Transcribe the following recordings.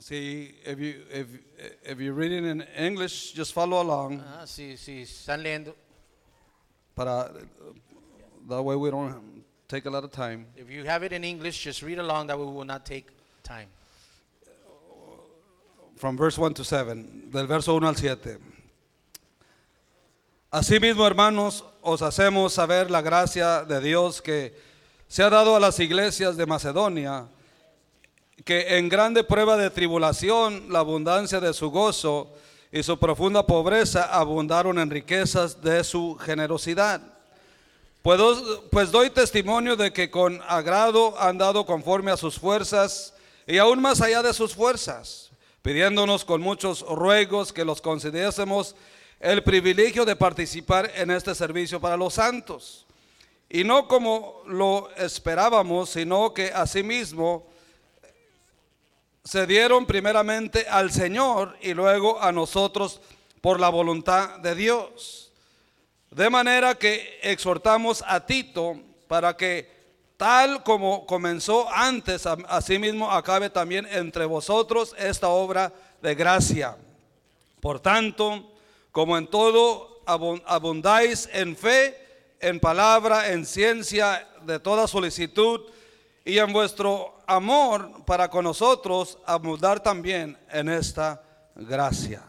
See, if you if if you're reading in English, just follow along. Ah, si, si están leyendo, Para that way we don't take a lot of time. if you have it in English, just read along. That way we will not take time. From verse 1 to 7, del verso 1 al 7. Asimismo, hermanos, os hacemos saber la gracia de Dios que se ha dado a las iglesias de Macedonia, que en grande prueba de tribulación, la abundancia de su gozo y su profunda pobreza abundaron en riquezas de su generosidad. Pues, pues doy testimonio de que con agrado han dado conforme a sus fuerzas y aún más allá de sus fuerzas, pidiéndonos con muchos ruegos que los concediésemos el privilegio de participar en este servicio para los santos. Y no como lo esperábamos, sino que asimismo se dieron primeramente al Señor y luego a nosotros por la voluntad de Dios. De manera que exhortamos a Tito para que tal como comenzó antes, asimismo acabe también entre vosotros esta obra de gracia. Por tanto, como en todo abun- abundáis en fe, en palabra, en ciencia, de toda solicitud, y en vuestro amor para con nosotros, abundar también en esta gracia.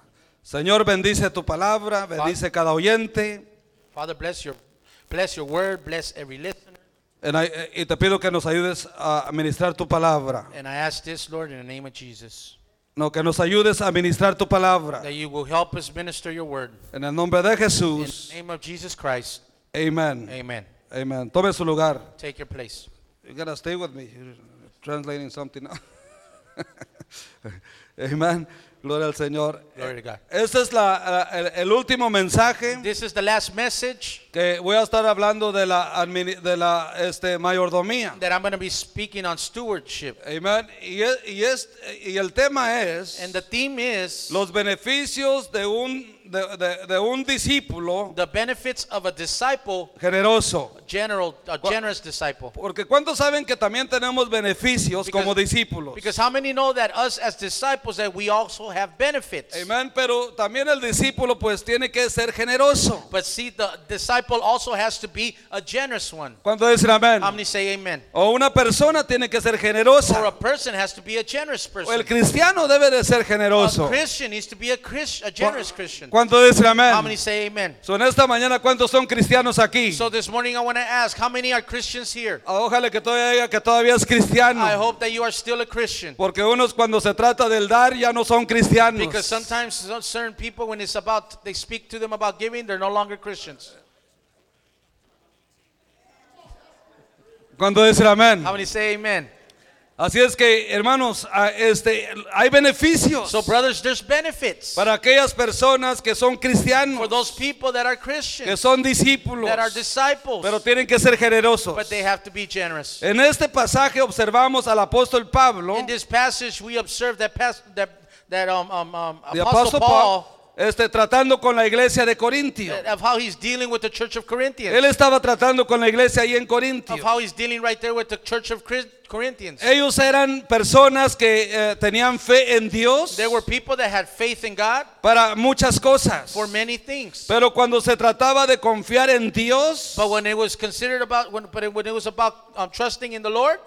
Señor, bendice tu palabra, bendice cada oyente. Father, bless your, bless your word, bless every listener. En ahí- Y te pido que nos ayudes a ministrar tu palabra. And I ask this, Lord, in the name of Jesus, No, que nos ayudes a ministrar tu palabra. that you will help us minister your word. En el nombre de In Jesús. the name of Jesus Christ, Amén. amen. Amen. Tome su lugar. Take your place. You gotta stay with me. Translating something. Amen. Gloria al Señor. Glory to God. Este es la- la- el, el último mensaje This is the last message que voy a estar hablando de la, de la este, mayordomía. that I'm going to be speaking on stewardship. Amen. Y, y, es- y el tema es And the theme is los beneficios de un, de, de- de un discípulo the benefits of a disciple, generoso. general, a generous disciple. Porque ¿cuántos saben que también tenemos beneficios Because- como discípulos? Because how many know that us as disciples that we also have benefits? Amén, pero también el discípulo pues tiene que ser generoso. But see, the disciple also has to be a generous one. ¿Cuánto dicen amén? How many say amen? O una persona tiene que ser Or a generosa. person has to be a generous O el person. cristiano debe de ser A generoso. Christian needs to be a, a generous Christian. ¿Cuánto dicen How many amén? say amen? So, en esta mañana, ¿cuántos son cristianos aquí? So this morning I want to ask, how many are Christians here? Ojalá que todavía que todavía es cristiano. I hope that you are still a Christian. Porque unos cuando se trata del dar ya no son cristianos. Because sometimes some- certain people, when it's about, they speak to them about giving, they're no longer Christians. Cuando dicen amén. How many say amen? Así es que, hermanos, este, hay beneficios So brothers, there's benefits para aquellas personas que son for cristianos, those people that are que Christians, son discípulos, that are disciples, pero tienen que ser generosos. but they have to be generous. En este pasaje observamos al apóstol Pablo, In this passage, we observe that past, that that um, um, um, Apostle Paul, este, tratando con la iglesia de Corintio. of how he's dealing with the church of Corinthians, Él estaba tratando con la iglesia ahí en Corintio. of how he's dealing right there with the church of Corinthians. Ellos eran personas que eh, tenían fe en Dios There were people that had faith in God para muchas cosas. for many things. Pero cuando se trataba de confiar en Dios, But when it was considered about, when, but when it was about um, trusting in the Lord,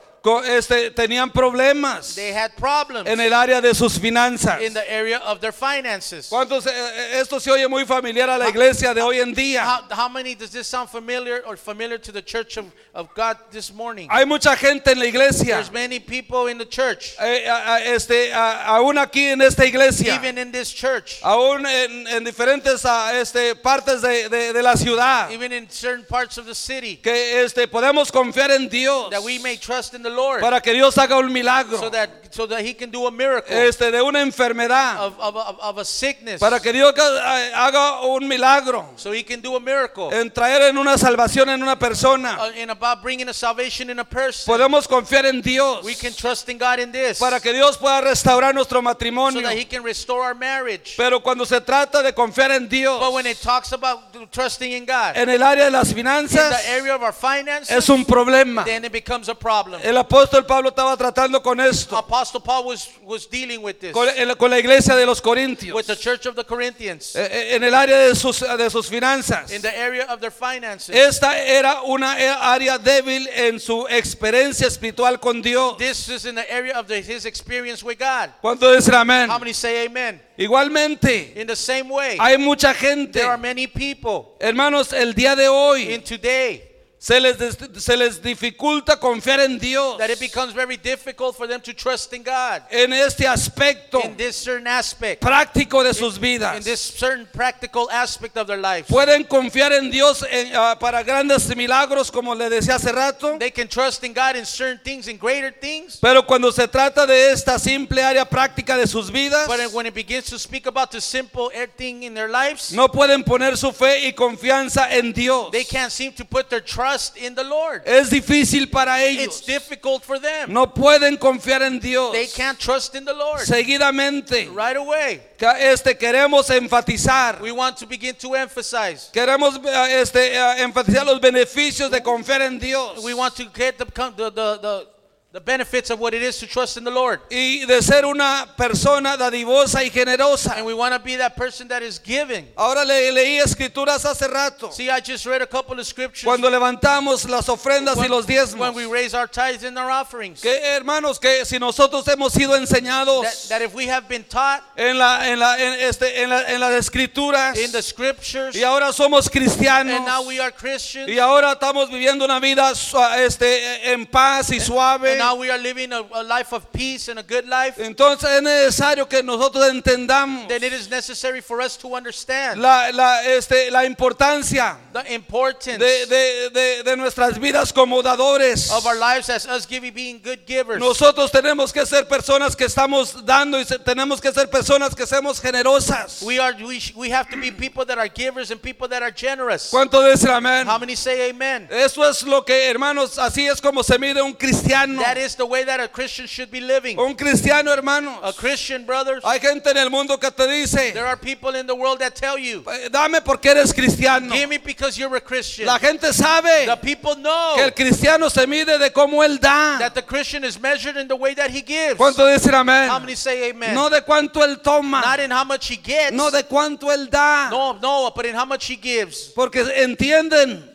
este, tenían problemas they had problems en el área de sus finanzas. in the area of their finances. ¿Cuántos, eh, eh, esto se oye muy familiar a la iglesia de hoy en día. How, how many does this sound familiar or familiar to the church of, of God this morning? Hay mucha gente en la iglesia, There's many people in the church, eh, a- a- este, a- aún aquí en esta iglesia, even in this church, aún en, en diferentes este, partes de, de- de la ciudad, even in certain parts of the city, que este, podemos confiar en Dios that we may trust in the Lord para que Dios haga un milagro so that, so that He can do a miracle este, de una enfermedad, of, of, of, of a sickness, para que Dios ha- haga un milagro so He can do a miracle en traer en una salvación en una persona. uh, about bringing a salvation in a person. Podemos confiar en Dios We can trust in God in this para que Dios pueda restaurar nuestro so matrimonio. that He can restore our marriage. Pero cuando se trata de confiar en Dios But when it talks about trusting in God, en el área de las in finanzas, the area of our finances, es un problema. then it becomes a problem. El apóstol Pablo estaba tratando con esto. Apostle Paul was, was dealing with this, con, el- con la iglesia de los Corintios, with the church of the Corinthians, eh, eh, en el área de sus, de sus finanzas. in the area of their finances. Esta era una e- área débil en su experiencia espiritual con Dios. This is in the area of the, his experience with God. ¿Cuánto dicen amén? How many say amen? Igualmente, In the same way, hay mucha gente, there are many people hermanos, el día de hoy in today se les, se les dificulta confiar en Dios that it becomes very difficult for them to trust in God en este aspecto in this certain aspect, práctico de sus in vidas. this certain practical aspect of their life. Pueden confiar en Dios en, ah, para grandes milagros, como le decía hace rato, They can trust in God in certain things, in greater things. pero cuando se trata de esta simple área práctica de sus vidas, But when it begins to speak about the simple thing in their lives, no pueden poner su fe y confianza en Dios. they can't seem to put their trust in the Lord. Es difícil para It's difficult for them. No pueden confiar en Dios. They can't trust in the Lord Seguidamente, right away. este, queremos enfatizar, We want to begin to emphasize. queremos eh, este, eh, enfatizar los beneficios de confiar en Dios We want to get the, the, the, the, the benefits of what it is to trust in the Lord. y de ser una persona dadivosa y generosa. And we want to be that person that is giving. Ahora le, leí escrituras hace rato, See, I just read a couple of scriptures cuando levantamos las ofrendas y los when diezmos. we raise our tithes and our offerings. Que hermanos, que si nosotros hemos sido That, enseñados that if we have been taught en, la, en, la, en, este, en, la- en las escrituras in the scriptures, y ahora somos cristianos and now we are Christians, y ahora estamos viviendo una vida este, en paz y and suave. Now we are living a, a life of peace and a good life, Entonces es necesario que nosotros entendamos then it is necessary for us to understand la, la, este, la importancia the importance de, de- de- de nuestras vidas como dadores. of our lives as us giving, being good givers. Nosotros tenemos que ser personas que estamos dando y se- tenemos que ser personas que seamos generosas. We are we, sh- we have to be people that are givers and people that are generous. ¿Cuánto dicen amén? How many say amen? Eso es lo que, hermanos, así es como se mide un cristiano. That is the way that a Christian should be living. Un cristiano, A hermanos. Christian, brothers, Hay gente en el mundo que te dice, there are people in the world that tell you, "Eh, dame porque eres cristiano. give me because you're a Christian. La gente sabe The people know que el cristiano se mide de cómo él da. that the Christian is measured in the way that he gives. ¿Cuánto dicen How amén? many say amen? No de cuánto él toma, Not in how much he gets. no de cuánto él da. No, no, but in how much he gives. Porque entienden,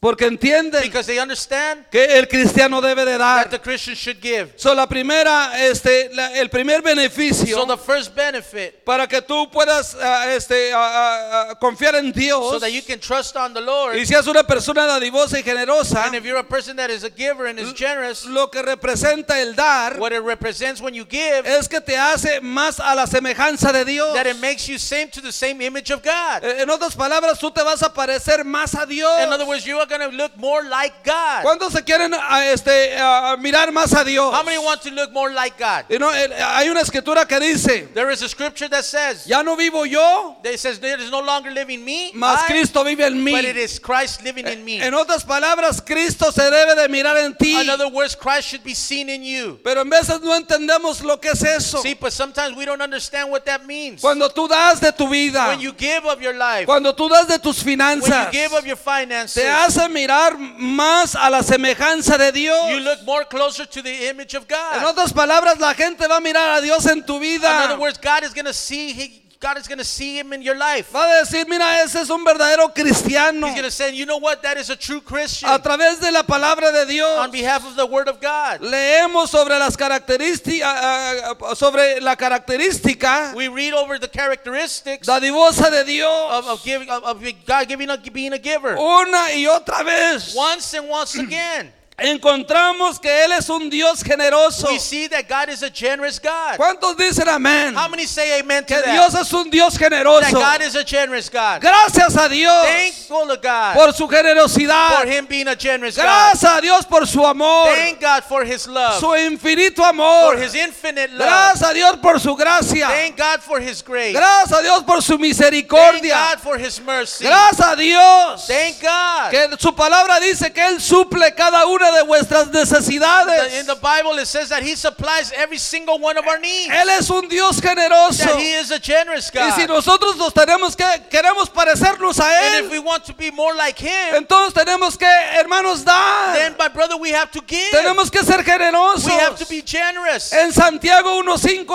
porque entienden Because they understand que el cristiano debe de that dar. the Christian should give. So, la primera, este, la- el primer beneficio So the first benefit, para que tú puedas ah, este, ah, ah, ah, confiar en so Dios that you can trust on the Lord. y seas una persona dadivosa y generosa, And if you're a person that is a giver and is generous, lo que representa el dar what it represents when you give, es que te hace más a la semejanza de Dios. that it makes you same to the same image of God. Eh, En otras palabras, tú te vas a parecer más a Dios. In other words, you are going to look more like God. ¿Cuántos se quieren ah, este, ah, mirar más a Dios? How many want to look more like God? Y no, eh, hay una escritura que dice, There is a scripture that says, ya no vivo yo, that says, there is no longer living me, mas I, Cristo vive en mí. but it is Christ living in me. En otras palabras, Cristo se debe de mirar en ti. In other words, Christ should be seen in you. Pero en veces no entendemos lo que es eso. See, but sometimes we don't understand what that means. Cuando tú das de tu vida, When you give of your life, cuando tú das de tus when you finanzas, give of your finances, te hace mirar más a la semejanza de Dios. you look more closer to the image of En God. otras palabras, la gente va a mirar a Dios en tu In vida. other words, God is going to see he, God is going to see him in your life. Va a decir, mira, ese es un verdadero cristiano. He's going to say, you know what? That is a true Christian. A través de la palabra de Dios. On behalf of the Word of God. Leemos sobre las características, ah, sobre la característica We read over the characteristics dadivosa de Dios of, of giving of, of God giving being a giver. una y otra vez. Once and once again, Encontramos que Él es un Dios generoso. we see that God is a generous God. ¿Cuántos dicen amén? How many say amen to Que that? Dios es un Dios That generoso. God is a generous God. Gracias a Dios Thankful to God por su for generosidad. Him being a generous God. Gracias a Dios por su amor, Thank God for His love, su infinito for amor. His infinite love. Gracias a Dios por su gracia. Thank God for His grace. Gracias a Dios por su Thank misericordia. God for His mercy. Gracias a Dios. Thank God Que su palabra dice que Él suple cada una de vuestras The- In necesidades. the Bible, it says that He supplies every single one of our needs. Él es un Dios generoso. That He is a generous Y si God. nosotros nos tenemos que queremos parecernos a And if él, we want to be more like Him, entonces tenemos que, hermanos, then, dar. my brother, we have to give. Tenemos que ser generosos. We have to be generous. En Santiago 1:5 In the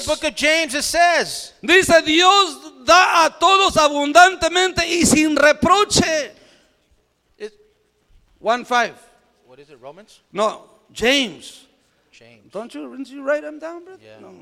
leemos. book of James, it says, Dice, Dios da a todos abundantemente y sin reproche. it- 1:5. What is it, Romans? No, James. James. Don't you, didn't you write them down, brother? Yeah. No.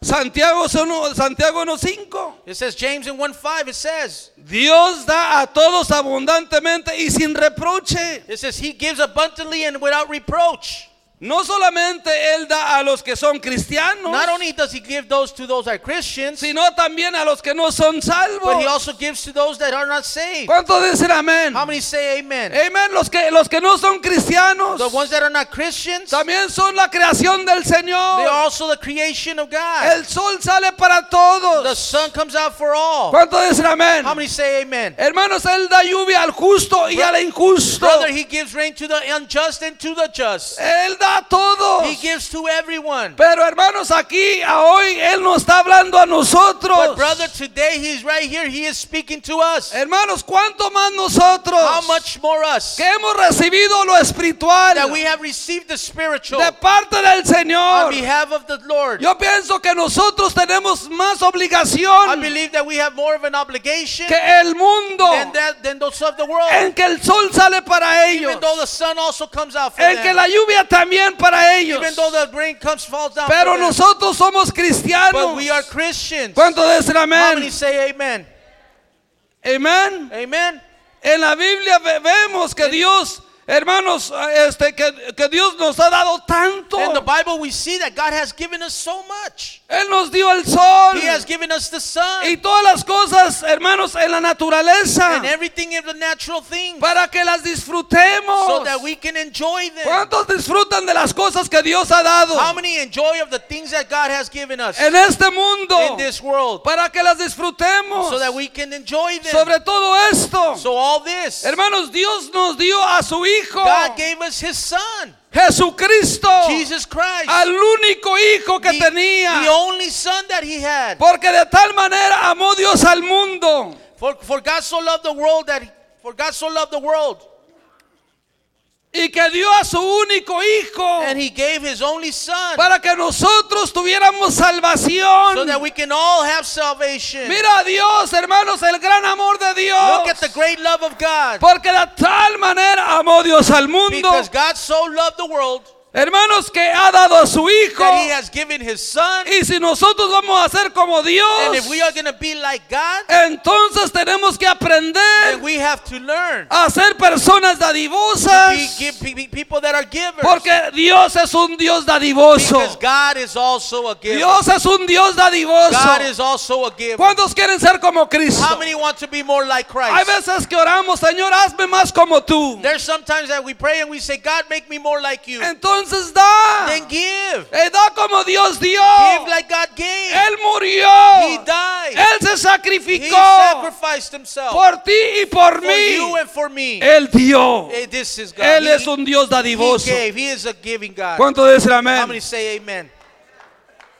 Santiago, uno- Santiago 1.5. It says, James in 1 5, it says, Dios da a todos abundantemente y sin reproche. it says, He gives abundantly and without reproach. No solamente Él da a los que son cristianos, Not only does He give those to those that are Christians, sino también a los que no son but He salvos. also gives to those that are not saved. ¿Cuántos dicen amén? How many say amen? Amén. Los que, los que no son cristianos The ones that are not Christians, they también son la creación del are Señor. also the creation of God. El sol sale para The todos. sun comes out for all. ¿Cuántos dicen amén? How many say amen? Hermanos, Él da lluvia al justo y al injusto. Brother, He gives rain to the unjust and to the just. Él da a todos. He gives to everyone. Pero hermanos, aquí a hoy Él nos está hablando a nosotros. But brother, today He's right here. He is speaking to us. Hermanos, ¿cuánto más nosotros How much more us que hemos recibido lo espiritual that we have received the spiritual de parte del on Señor? behalf of the Lord. Yo pienso que nosotros tenemos más I obligación believe that we have more of an obligation que el mundo than that than those of the world. en que el sol sale para ellos, Even though the sun also comes out for en que them. la lluvia también para ellos. Pero nosotros somos But cristianos. we are Christians. ¿Cuánto dicen amén? say amen? Amén. Amen. En la Biblia ve- vemos que Dios, hermanos, este, que, que Dios nos ha dado tanto. In the Bible, we see that God has given us so much. Él nos dio el sol He has given us the sun y todas las cosas, hermanos, en la naturaleza and everything of the natural things para que las disfrutemos. so that we can enjoy them. ¿Cuántos disfrutan de las cosas que Dios ha dado How many enjoy of the things that God has given us en este mundo in this world para que las disfrutemos? so that we can enjoy them? Sobre todo esto, So all this, hermanos, Dios nos dio a su Hijo, God gave us His Son, Jesucristo, Jesus Christ, al único Hijo que the, tenía. the only Son that He had. Porque de tal manera amó Dios al mundo. For, for God so loved the world that for God so loved the world, y que dio a su único Hijo and He gave His only Son para que nosotros tuviéramos salvación. so that we can all have salvation. Mira a Dios, hermanos, el gran amor de Dios. Look at the great love of God. Porque de tal manera amó Dios al mundo, Because God so loved the world hermanos, que ha dado a su Hijo. that He has given His Son. Y si nosotros vamos a ser como Dios, And if we are going to be like God, entonces tenemos que aprender we have to learn a ser personas dadivosas. be, be- people that are givers. Porque Dios es un Dios dadivoso. Because God is also a giver. Dios es un Dios dadivoso. God is also a giver. ¿Cuántos quieren ser como Cristo? How many want to be more like Hay Christ? veces que oramos, Señor, hazme más como tú. There's sometimes that we pray and we say, God, make me more like you. Entonces da. Then give. Eh, da como Dios dio. Give like God gave. Él murió. He died. Él se He sacrificó sacrificed himself por ti y por for you mí. and for me. Él dio. Eh, This is God. Él He- es un Dios He dadivoso. gave. He is a giving God. ¿Cuántos dicen How many amén? say amen?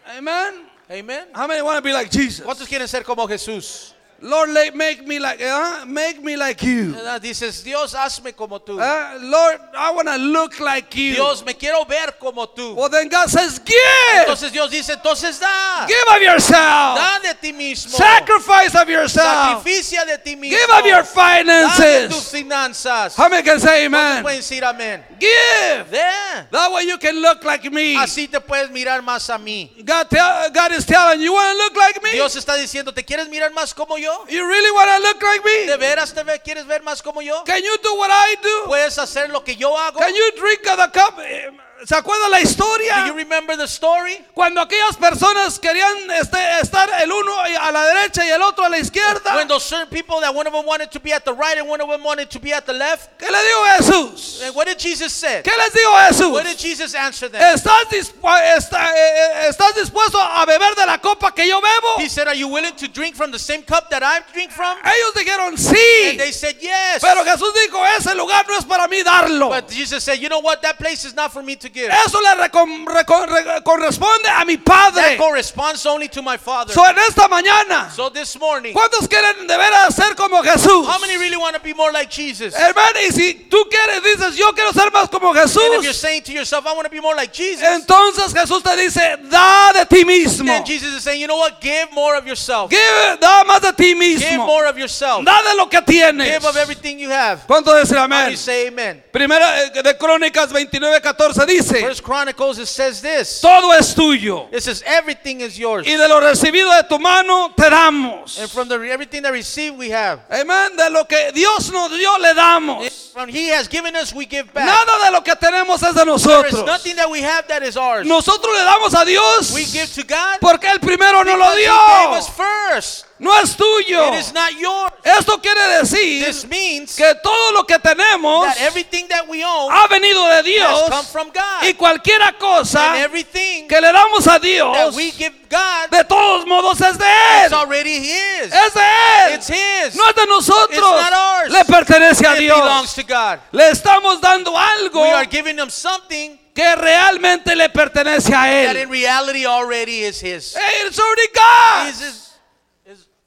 Amen. Amen. How many want to be like Jesus? ¿Cuántos quieren ser como Jesús? Lord, make me like, uh, make me like you. ¿Verdad? Dices, Dios, hazme como tú. Uh, Lord, I want to look like you. Dios, me quiero ver como tú. Well, then God says, give. Entonces Dios dice, entonces da. Give of yourself. Da de ti mismo. Sacrifice of yourself. Sacrificia de ti mismo. Give of your Da de tus finances. finanzas. How many can say ¿Cuántos amen? pueden decir amén? Give. Da. That way you can look like me. Así te puedes mirar más a mí. God, tell, God is telling you, want to look like me? Dios está diciendo, ¿te quieres mirar más como yo? You really want to look like ¿De me? veras te quieres ver más como yo? Can you do what I do? ¿Puedes hacer lo que yo hago? Can you drink of the cup? Eh, ¿Se acuerda la Do you historia? remember the story? Cuando aquellas personas querían este, estar el uno a la derecha y el otro a la izquierda. When those certain people that one of them wanted to be at the right and one of them wanted to be at the left. ¿Qué le dijo Jesús? And what did Jesus say? ¿Qué les dijo Jesús? What did Jesus answer them? ¿Estás, dispu- está- eh, eh, ¿Estás dispuesto a beber de la copa que yo bebo? He said, Are you willing to drink from the same cup that I drink from? Ellos dijeron And sí. they said, Yes. Pero Jesús dijo, ese lugar no es para mí darlo. But Jesus said, You know what? That place is not for me to give. Eso le corresponde a mi That Padre. corresponds only to my Father. So en esta mañana, So this morning, ¿cuántos quieren de veras ser como Jesús? how many really want to be more like Jesus? Hermano, y si tú quieres, dices, yo quiero ser más como And if you're Jesús, saying to yourself, I want to be more like Jesus, entonces Jesús te dice, da de ti mismo. then Jesus is saying, You know what? Give more of yourself. Give- da más de ti Give mismo. more of yourself. Da de lo que tienes. Give of everything you have. ¿Cuántos dicen amén? Primera eh, de Crónicas 29, 14 dice, First Chronicles, it says this. todo es tuyo. It says, Everything is yours. Y de lo recibido de tu mano te damos. And from the everything that we receive, we have. Amén. De lo que Dios nos dio, le damos. From He has given us, we give back. Nada de lo que tenemos es de There is nosotros. nothing that we have that is ours. Nosotros le damos a Dios We give to God porque Él primero nos lo because He gave us dio. first. No es tuyo. It is not yours. Esto quiere decir This means que todo lo que tenemos that everything that we own ha venido de has Dios come from God. y cualquier And cosa everything que le damos a that Dios we give God, de todos modos es de it's Él. already His. Es de Él. It's His. No es de nosotros. It's not ours. Le pertenece a It Dios. belongs to God. Le estamos dando algo We are giving Him something que realmente le pertenece a that Él. in reality already is His. Hey, it's already God.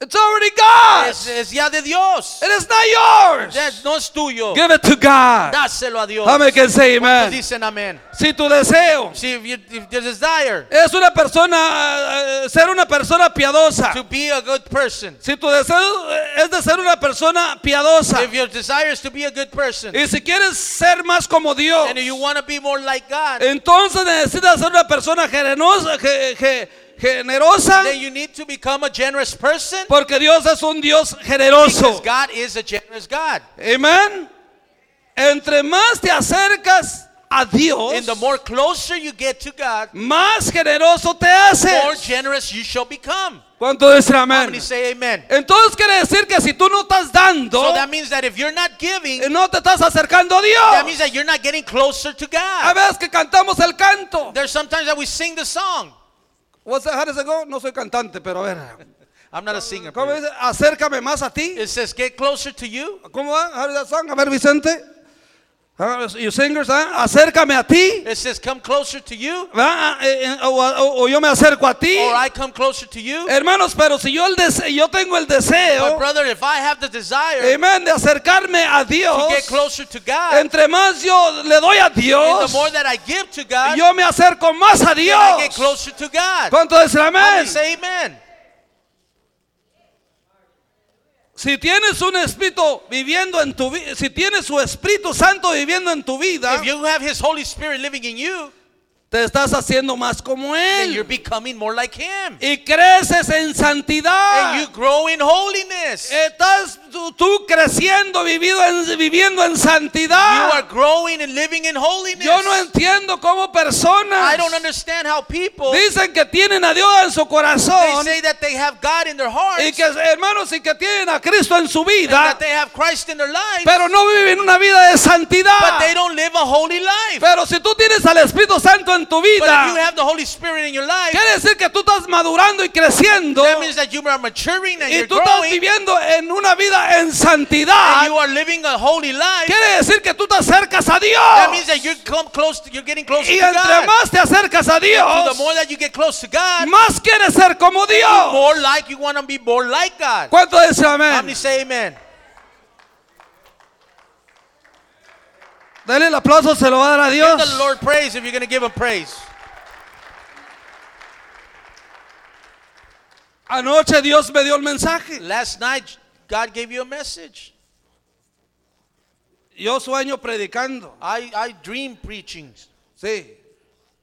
It's already God. es, es ya de Dios. It is not yours. That no es tuyo. Give it to God. Dáselo a Dios. Dame que say amen. Dicen amén. Si tu deseo See, if, you, if your desire es una persona, eh, ser una persona piadosa. to be a good person, Si tu deseo es de ser una persona piadosa. if your desire is to be a good person, Y si quieres ser más como Dios. and you want to be more like God, Entonces necesitas ser una persona generosa, ge- ge- generosa then you need to become a generous person porque Dios es un Dios because generoso. God is a generous God. Amén. Entre más te acercas a Dios, And the more closer you get to God, más generoso te more haces. generous you shall become. ¿Cuánto dicen How amén? say amen? Entonces quiere decir que si tú no estás dando, So that means that if you're not giving, eh, no te estás acercando a that Dios. means that you're not getting closer to A God. veces que cantamos el canto. There's sometimes that we sing the song. What's that? How does it go? No soy cantante, pero a ver. I'm not a singer. ¿Cómo dice? Acércame más a ti. It says, get closer to you. ¿Cómo va? How does that song? A ver, Vicente. Ah, You singers, ¿ah? acércame a ti. It says, come closer to you, ¿verdad? Eh, eh, O, o- o yo me acerco a ti. or I come closer to you. Hermanos, pero si yo, el dese- yo tengo el But deseo, brother, if I have the desire amén, de acercarme a Dios, to get closer to God, entre más yo le doy a and the Dios, more that I give to God, yo me acerco más a then I get Dios. closer to God. ¿Cuánto dicen amén? say amen? Si tienes un espíritu viviendo en tu vida, si tienes su Espíritu Santo viviendo en tu vida, If you have His Holy Spirit living in you, te estás haciendo más como then you're Él. becoming more like Him. Y creces en And santidad. you grow in holiness. Estás tú, tú creciendo, vivido en- viviendo en You santidad. are growing and living in holiness. Yo no entiendo cómo personas I don't understand how people dicen que tienen a Dios en su they corazón say that they have God in their hearts y que hermanos y que tienen a Cristo en su and vida, that they have Christ in their lives, pero no viven una vida de but santidad. they don't live a holy life. Pero si tú tienes al Espíritu Santo en tu But if you vida, have the Holy Spirit in your life, quiere decir que tú estás madurando y creciendo that means that you are maturing and y tú estás viviendo en una vida en santidad. you are living a holy life. Quiere decir que tú te acercas a That means Dios. Y to entre God. más te acercas a Dios, more that you get close to God, más quieres ser como Dios. more like you want to be more like God. ¿Cuánto dice How many amén? say amen? Dale el aplauso, se lo va a dar a Give the Dios. Lord praise if you're going to give him praise. Anoche Dios me dio el mensaje. Last night, God gave you a message. Yo sueño predicando. I, I dream preaching. Sí.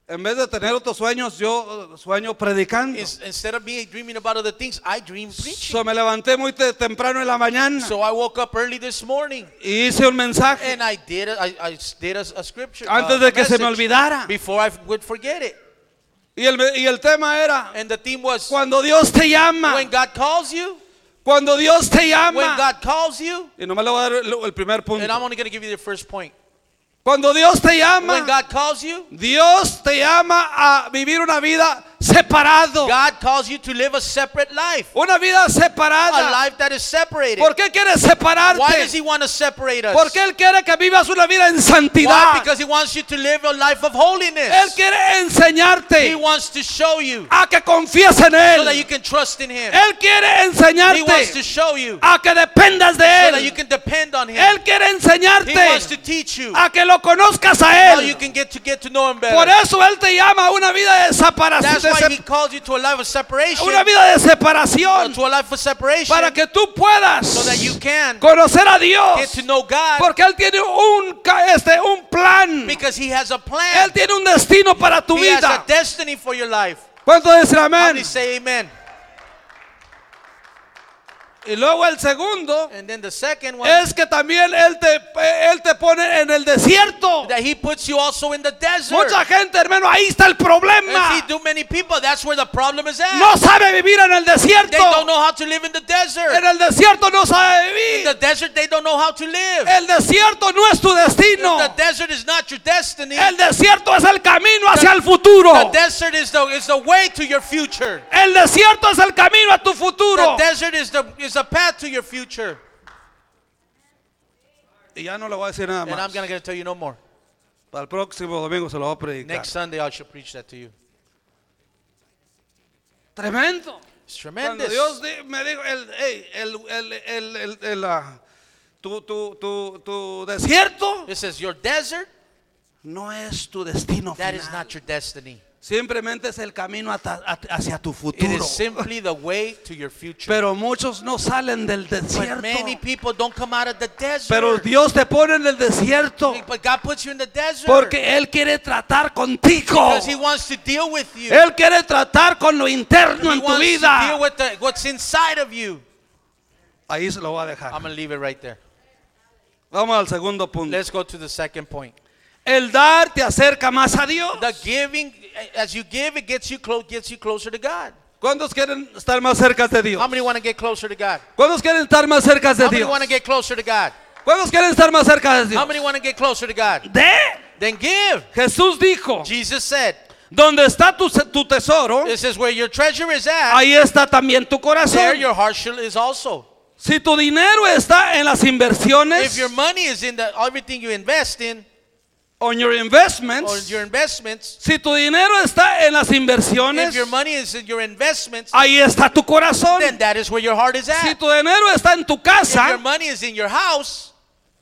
En vez de tener otros sueños, yo eh, sueño predicando. Ins- Instead of me dreaming about other things, I dream preaching. So, me levanté muy te- temprano en la mañana So I woke up early this morning y hice un mensaje and I did a, I, I did a, a scripture. antes uh, de que se me message olvidara. Before I would forget it. Y el, y el tema era, And the theme was cuando Dios te llama, when God calls you, cuando Dios te when llama. God calls you, Y no me le voy a dar el, el primer and I'm punto. only going to give you the first point. Cuando Dios te When llama, God calls you, Dios te llama a vivir una vida separado. God calls you to live a separate life, Una vida a separada. life that is separated. ¿Por qué quiere Why does separarte? He want to separate us? Porque Él quiere que vivas una vida en Why? santidad. Because He wants you to live a life of Él holiness. quiere He enseñarte wants to show you a que confíes en so that you Él. can trust in Him. Él quiere He wants to enseñarte show you a que dependas de so that you Él. can depend on Him. Él quiere He wants to enseñarte teach you a que lo conozcas a how you Él. can get to get to know Him Por better. eso Él te llama a una vida de separación. That's de why He sep- calls you to a life of separation. Una vida de separación To a life of separation. para que tú puedas so that you can conocer a get Dios. to know God. Porque Él tiene un, este, un plan. Because He has a Él plan. tiene un destino para tu He has a vida. destiny for your life. ¿Cuánto dicen amén? Y luego el segundo And then the second one, es que también Él te, él te pone en el desierto. that He puts you also in the desert. Mucha gente, hermano, ahí está el And problema. see, do many people, that's where the problem is at. No sabe vivir en el They don't desierto. know how to live in the desert. En el desierto no sabe In the vivir. desert, they don't know how to live. El desierto no es tu destino. The desert is not your destiny. El desierto es el camino hacia el futuro. The desert is the, is the way to your future. El desierto es el camino a tu The futuro. desert is the, is the path to your future. Y ya no le voy a decir nada And I'm más. not going to tell you no more. Para el próximo domingo se lo voy a predicar. Next Sunday, I shall preach that to you. Tremendo. It's Cuando tremendous. Dios di- me dijo, el, hey, el, el, el, el- el, ah, tu, tu, tu, tu desierto It says, Your desert, no es tu destino that is final. not your destiny. Simplemente es el camino hacia tu It futuro. is simply the way to your future. Pero muchos no salen del But desierto. many people don't come out of the desert. Pero Dios te pone en el desierto But God puts you in the desert. porque Él quiere tratar contigo. because He wants to deal with you. Él quiere tratar con lo interno he en tu wants to deal vida. with the, what's inside of you. Ahí se lo voy a dejar. I'm going to leave it right there. Vamos al segundo punto. Let's go to the second point. El dar te acerca más a Dios. The giving, as you give, it gets you close, gets you closer to God. ¿Cuántos quieren estar más cerca de Dios? How many want to get closer to God? ¿Cuántos quieren estar más cerca de How many Dios? want to get closer to God? ¿Cuántos quieren estar más cerca de Dios? How many want to get closer to God? De Then give. Jesús dijo, Jesus said, donde está tu, tu tesoro, This is where your treasure is at. ahí está también tu There corazón. your heart shall- is also. Si tu dinero está en las If inversiones, your money is in the everything you invest in on your investments, your investments, si tu dinero está en las inversiones, if your money is in your investments, ahí está tu corazón. then that is where your heart is Si at. tu dinero está en tu If your casa, money is in your house,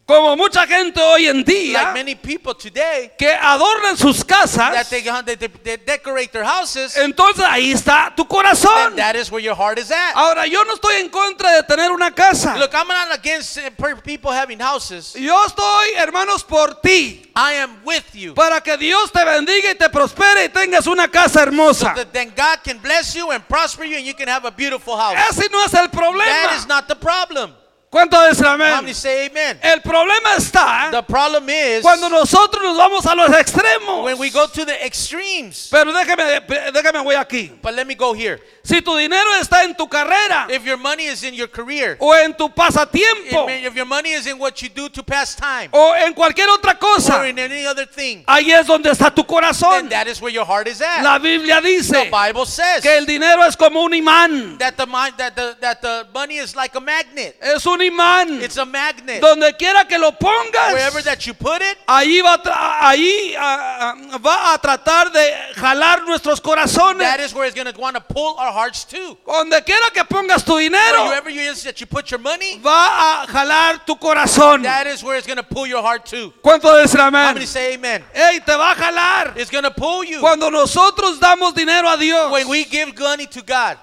como mucha gente hoy en like día, many people today, que adornan sus that casas, they, they, they- they decorate their houses, entonces ahí está tu corazón. that is where your heart is at. Ahora, yo no estoy en contra de tener una casa. Look, I'm not against per- people having houses. Yo estoy, hermanos, por ti. I am with you. Para que Dios te bendiga y te prospere y tengas una casa hermosa. That then God can bless you and prosper you and you can have a beautiful house. Ese no es el That problema. is not the problem. ¿Cuánto dicen amén? say amen? El problema está The problem is cuando nosotros nos vamos a los extremos. when we go to the extremes. Pero déjeme, déjame voy aquí. But let me go here. Si tu dinero está en tu carrera If your money is in your career, o en tu pasatiempo if your money is in what you do to pass time o en cualquier otra or cosa, in any other thing, ahí es donde está tu corazón. that is where your heart is at. La Biblia The dice Bible says que el dinero es como un imán. that the that the that the money is like a magnet. Es un imán. It's a magnet. Donde quiera que lo pongas, Wherever that you put it, ahí va, a ahí, ah, ah, va a tratar de jalar nuestros corazones. that is where it's going to want to pull our hearts to. Donde quiera que pongas tu dinero, Wherever you is that you put your money, va a jalar tu corazón. that is where it's going to pull your heart to. ¿Cuánto dicen How amén? many say amen? Ey, te va a jalar. It's going to pull you. Cuando nosotros damos dinero a Dios, When we give money to God,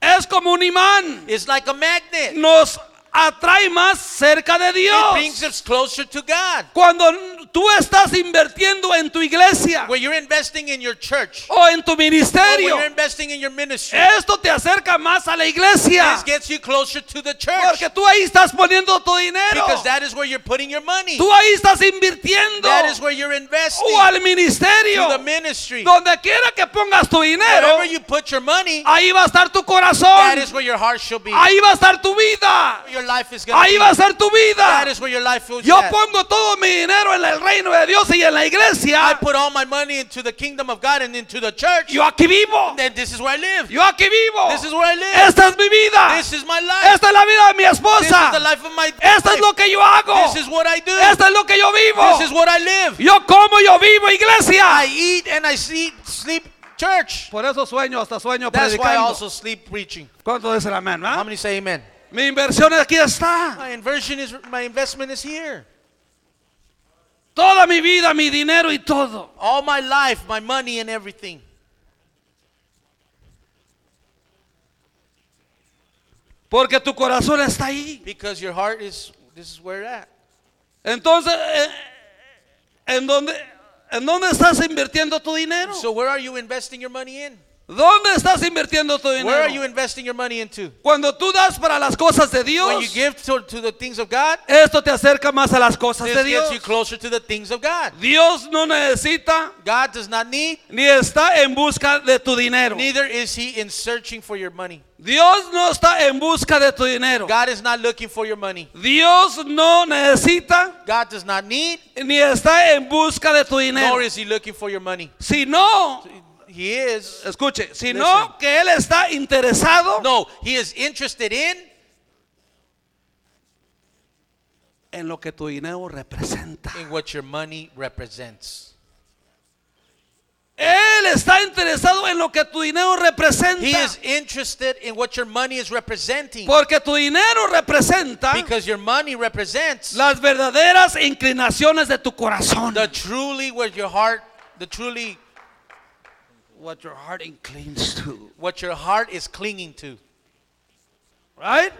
es como un imán. it's like a magnet. Nos atrae más cerca de It Dios. brings us closer to God. Cuando tú estás invirtiendo en tu iglesia you're investing in your church, o en tu or when ministerio, you're investing in your ministry, esto te acerca más a la iglesia. this gets you closer to the church. Porque tú ahí estás poniendo tu dinero. Because that is where you're putting your money. Tú ahí estás invirtiendo. That is where you're investing O al to ministerio. the ministry. Donde quiera que pongas tu dinero, Wherever you put your money, ahí va a estar tu that corazón. is where your heart shall be. Ahí va a estar tu vida. Your life is going Ahí va a ser tu vida. That is where your life Yo at. pongo todo mi dinero en el reino de Dios y en la I iglesia, put all my money into the kingdom of God and into the church, yo aquí vivo. then this is where I live. Yo aquí vivo. This is where I live. Esta es mi vida. This is my life. Esta es la vida de mi This is the esposa. life of my Esto es lo que yo hago. This is what I do. Esto es lo que yo vivo. This is what I live. Yo como, yo vivo, I iglesia. eat and I sleep, sleep church. Por eso sueño, hasta sueño That's why I predicando. also sleep preaching. ¿Cuánto dicen amén? How many say amen? Mi inversión aquí está. My inversion is my investment is here. Toda mi vida, mi dinero y todo. All my life, my money and everything. Porque tu corazón está ahí. Because your heart is this is where at. Entonces, eh, ¿en dónde, ¿en dónde estás invirtiendo tu dinero? So where are you investing your money in? ¿Dónde estás invirtiendo tu Where are you dinero? investing your money into? Cuando tú das para las cosas de When you Dios, give to, to the things of God, esto te acerca más a las cosas this de gets Dios. you closer to the things of God. Dios no necesita God does not need, ni está en busca de tu dinero. neither is He in searching for your money. Dios no está en busca de tu dinero. God is not looking for your money. Dios no necesita God does not need, ni está en busca de tu dinero. nor is He looking for your money. Si no, He is. escuche, si Listen. que Él está interesado No, He is interested in en lo que tu dinero representa. in what your money represents. Él está interesado en lo que tu dinero representa. He is interested in what your money is representing. Porque tu dinero representa Because your money represents las verdaderas inclinaciones de tu corazón. the truly where your heart, the truly What your heart inclines to. what your heart is clinging to. Right?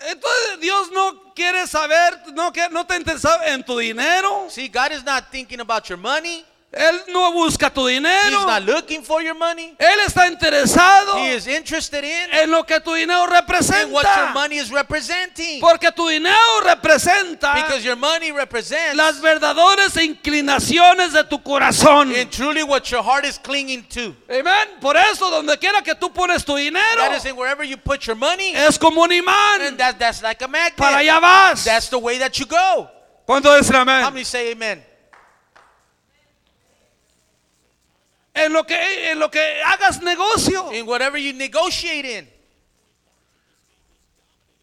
Entonces Dios no quiere saber, no, no está interesado en tu dinero. See, God is not thinking about your money. Él no busca tu He's dinero. not looking for your money. Él está interesado He is interested in, en lo que tu dinero in what your representa. money is representing. Porque tu dinero representa Because your money represents las verdaderas inclinaciones de tu corazón. in truly what your heart is clinging to. Amén. Por eso, donde quiera que tú pones tu dinero, That is in wherever you put your money, es como un and imán. that, that's like a Para magnet. allá vas. That's the way that you go. ¿Cuánto dicen How amén? many say amen? En lo que, en lo que hagas negocio. In whatever you negotiate in.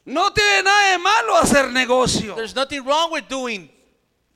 No tiene nada de malo hacer negocio. There's nothing wrong with doing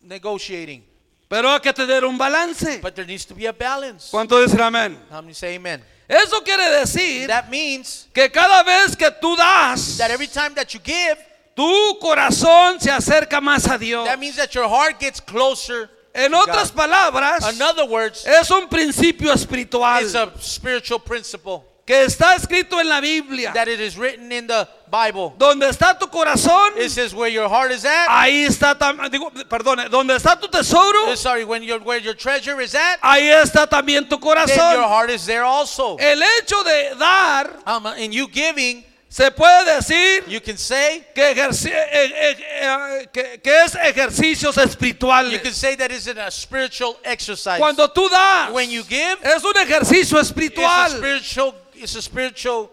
negotiating, Pero hay que tener un balance. but there needs to be a balance. ¿Cuánto dicen amén? How many say amen? Eso quiere decir That means que cada vez que tú das, that every time that you give, tu corazón se acerca más a Dios. that means that your heart gets closer. En otras palabras, In other words, es un principio espiritual it's a spiritual principle que está escrito en la Biblia. that it is written in the Bible. Donde está tu corazón, It says where your heart is at. ahí está también, digo, perdone, donde está tu tesoro, Uh, Sorry, when your where your treasure is at, ahí está también tu then your corazón. heart is there also. El hecho de dar, Um, in you giving, se puede decir you can say que, ejerci- eh, eh, eh, que- que es ejercicios you espirituales. can say that is a spiritual exercise. Cuando tú das, when you give, es un ejercicio it's a espiritual. spiritual it's a spiritual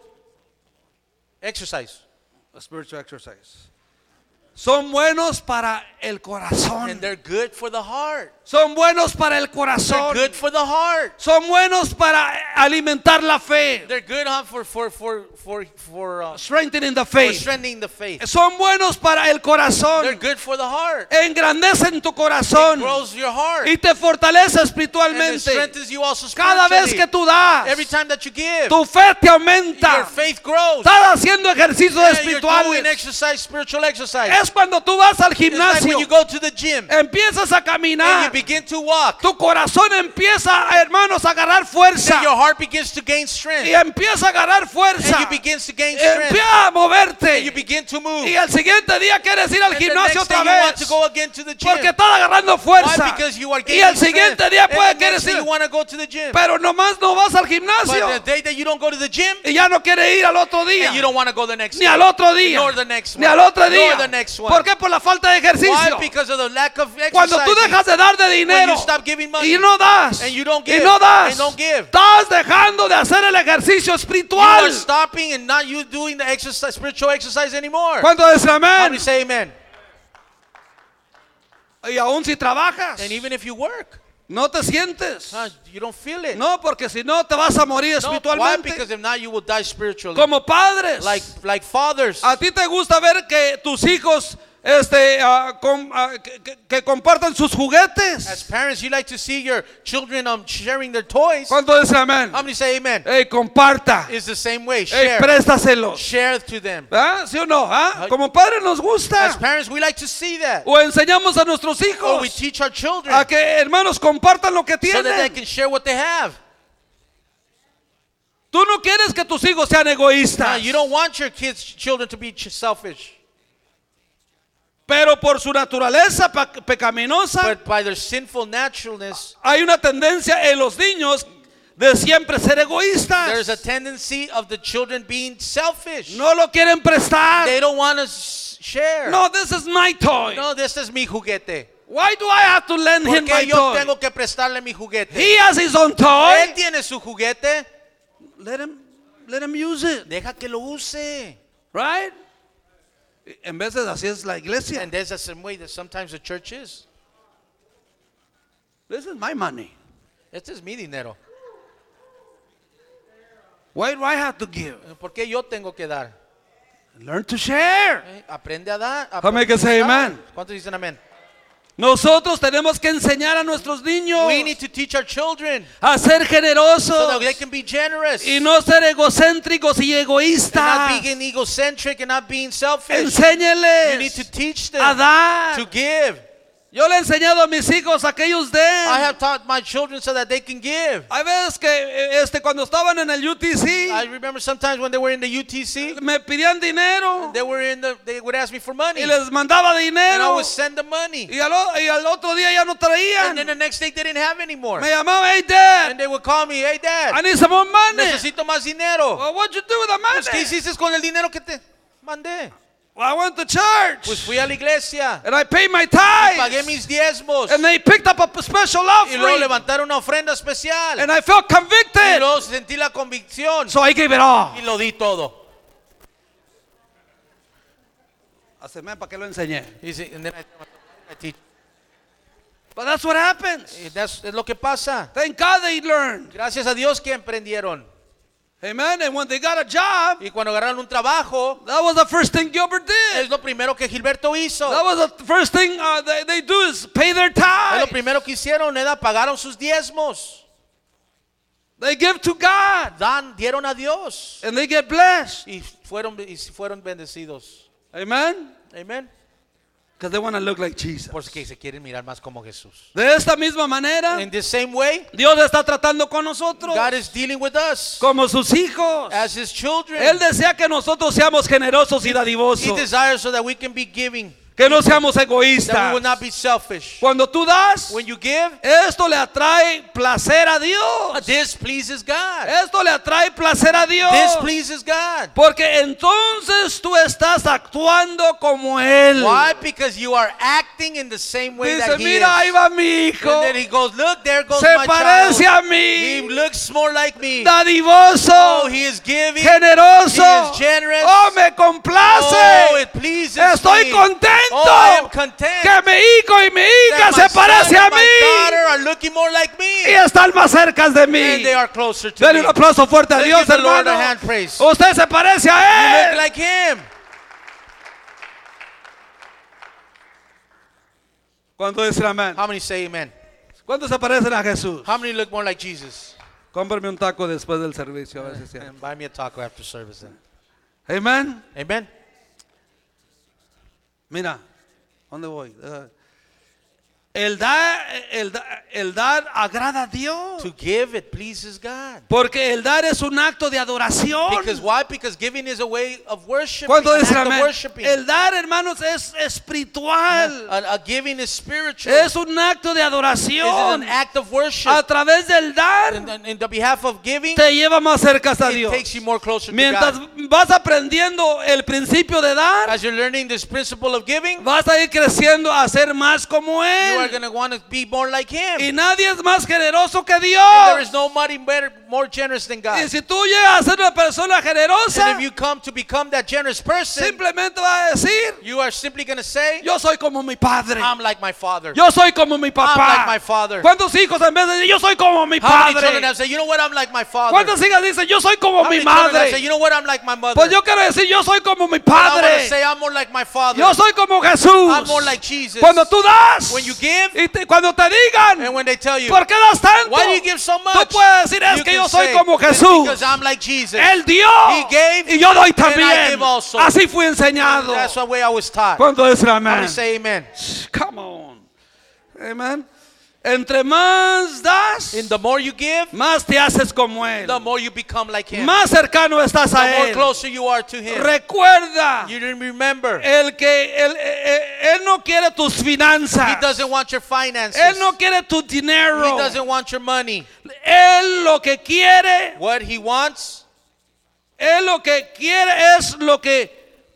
exercise. Spiritual exercise. Son buenos para el corazón. And they're good for the heart. Son buenos para el They're corazón. good for the heart. Son buenos para alimentar la fe. They're good for for for for for, uh, Strengthening the for faith. strengthening the faith. Son buenos para el They're corazón. good for the heart. Engrandecen tu It corazón grows your heart. y te fortalece And it espiritualmente. strengthens you also Cada vez que tú das, Every time that you give, tu fe te your aumenta. faith grows. Estás haciendo ejercicios Yeah, you're doing espirituales. exercise, spiritual exercise. Es cuando tú vas al It's like gimnasio, when you go to the gym empiezas a caminar, begin to walk. tu corazón empieza, hermanos, a agarrar Then fuerza your heart begins to gain strength. y empieza a agarrar fuerza. And you begins to gain strength. Empieza a moverte And you begin to move. y el siguiente día quieres ir al And gimnasio otra you want to vez go again to the gym. porque estás agarrando Why? fuerza. Because you are Y gaining el siguiente strength. día And puede the querer next day ir, you want to go to the gym. pero nomás no vas al But the gimnasio day that you don't go to the gym, y ya no quieres ir al otro día, and you don't want to go the next ni al otro día, Nor the next ni one. al otro Nor día. the next one. ¿Por qué? Por la falta de Why? ejercicio. Because of the lack of Cuando tú dejas de dar de dinero you stop giving money y no das, and you don't y give, no das, and don't give. estás dejando de hacer el ejercicio espiritual. ¿Cuánto dicen amén? Y aún si trabajas, And even if you work, no te sientes. huh, you don't feel it. No, porque si no te vas a morir No, why? espiritualmente. Because if not, you will die spiritually. Como padres, Like like fathers. a ti te gusta ver que tus hijos este, ah, com- ah, que, que- compartan sus juguetes. As parents, you like to see your children um, sharing their toys. ¿Cuánto dice amén? How many say amen? Ey, comparta. It's the same way. Share. préstaselos. Share to them. ¿Ah? ¿Sí o no? ¿Ah? Como padres nos As gusta. parents, we like to see that. O enseñamos a nuestros Or we hijos teach our children a que hermanos compartan lo que so that they tienen. can share what they have. Tú no quieres que tus hijos sean egoístas. you don't want your kids, children to be selfish. Pero por su naturaleza pecaminosa, But by their sinful naturalness, hay una tendencia en los niños de siempre ser there's egoístas. a tendency of the children being selfish. No lo quieren prestar. They don't want to share. No, this is my toy. No, this is mi juguete. Why do I have to lend him my yo toy? tengo que prestarle mi juguete. He has his own Él toy. tiene su juguete. Let him, let him use it. Deja que lo use. Right? En veces así es la iglesia. And there's a same way that sometimes the church is. This is my money. Este es mi dinero. Why do I have to give? ¿Por qué yo tengo que dar? Learn to share. Eh, Aprende a dar. How many can say aprende amen? ¿Cuántos dicen amén? Nosotros tenemos que enseñar a nuestros niños We need to teach our children a ser so that generosos they can be generous. y no ser egocéntricos y and not egoístas. being egocentric and not being selfish. You need Enséñeles to teach a dar. to give. Yo le he enseñado a mis hijos a que ellos I den. have taught my children so that they can give. Hay veces que eh, este, cuando estaban en el I UTC remember sometimes when they were in the UTC, me pedían dinero they were in the, they would ask me for money, y les mandaba and I dinero would send them money. y al, y al otro día ya no And then traían. the next day they didn't have any more. Me llamaba, hey And dad, they would call me, hey I dad, need some more money. necesito más dinero. Well, what'd you do with the Pues, ¿Qué money? hiciste con el dinero que te mandé? Well, I went to church Pues fui a la iglesia, and I paid my pagué tithes. mis diezmos And they picked up a special y luego offering. levantaron una ofrenda especial. And I felt Y convicted. luego sentí la convicción So I gave it all. y lo di todo. Haceme para que lo enseñé. Y. But that's what happens. Y that's- es lo que pasa. Thank God they learned. Gracias a Dios que emprendieron. Amen. And when they got a job, Y cuando agarraron un trabajo, that was the first thing Gilbert es did. lo primero que Gilberto hizo. That was the first thing uh, they, they do is pay their Es lo primero que hicieron, ¿verdad? Pagaron sus diezmos. They give to God Dan, dieron a Dios. and they get blessed. Y fueron, y fueron bendecidos. Amen. Amén. Because they want to look like Jesus. Porque se quieren mirar más como Jesús. De esta misma manera, In the same way, Dios está tratando con nosotros God is dealing with us como sus hijos. as His children. Él desea que nosotros seamos generosos y He dadivosos, desires so that we can be giving, que no seamos egoístas. will not be selfish. Cuando tú das, When you give, esto le atrae placer a Dios. this pleases God. Esto le atrae placer a Dios. This pleases God. Porque entonces tú estás actuando como Él. Why? Because you are acting in the same way Dice, that He mira, ahí is. va mi hijo. And then He goes, look, there goes Se my parece child. a He mí. looks more like me. Dadivoso. Oh, He is giving. generoso. He is generous. Oh, me complace. Oh, it pleases Estoy me. contento. Oh, I am content. que mi hijo y mi hija se parece son a mí are looking more like y me. están más cerca de And mí. they are closer to Denle me. un aplauso fuerte a Dios, hermano. Usted se parece a Él. like Him. ¿Cuánto dicen amén? How many say amen? ¿Cuántos se parecen a Jesús? How many look more like Jesus? Cómprame un taco después del servicio, a ver si buy me a taco after service then. Amén. Amen. Mira, ¿dónde voy? El dar, el, el dar agrada a Dios. To give, it pleases God. Porque el dar es un acto de adoración. Because why? Because giving is a way of worship. ¿Cuánto An dicen act of amén? worshiping. El dar, hermanos, es espiritual. A, a giving is spiritual. Es un acto de It is adoración. an act of worship. A través del dar In, in the behalf of giving, te lleva más cerca a it Dios. takes you more closer to Mientras God. vas aprendiendo el principio de dar, As you're learning this principle of giving, vas a ir creciendo a ser más como you are going to want to be more like Him. Y nadie es más generoso que And there Dios. is nobody better, more generous than Y God. si tú llegas a ser una persona generosa, And if you come to become that generous person, simplemente va a decir, you are simply going to say, yo soy como mi padre. I'm like my father. Yo soy como mi I'm like my papá. father. ¿Cuántos hijos en vez de decir, yo soy como mi How many children padre? have said, you know what, I'm like my father? ¿Cuántas hijas dicen, yo soy como How mi madre? you know what, I'm like my mother? Pues yo quiero decir, yo soy como mi And I want to padre. say, I'm more like my father. Yo soy como I'm Jesús. more like Jesus. Cuando tú das When you give, y te- cuando te and digan, when they tell you, ¿por qué das tanto? why do you give so much? Tú puedes decir, es You que yo soy say, como "It's Jesús. Because I'm like Jesus. Él dio He gave, y yo doy también. give also. Así fui enseñado. That's the way I was taught. ¿Cuánto dicen How amén? many say amen? Come on. Amen. Entre más das, And the more you give, más te haces como Él. the more you become like Him. Más cercano estás The a more Él. closer you are to Him. Recuerda, You didn't remember. el que él, eh, él no quiere tus He finanzas. doesn't want your finances. Él no quiere tu He dinero. doesn't want your money. Él lo que quiere, What He wants, él lo que quiere es lo que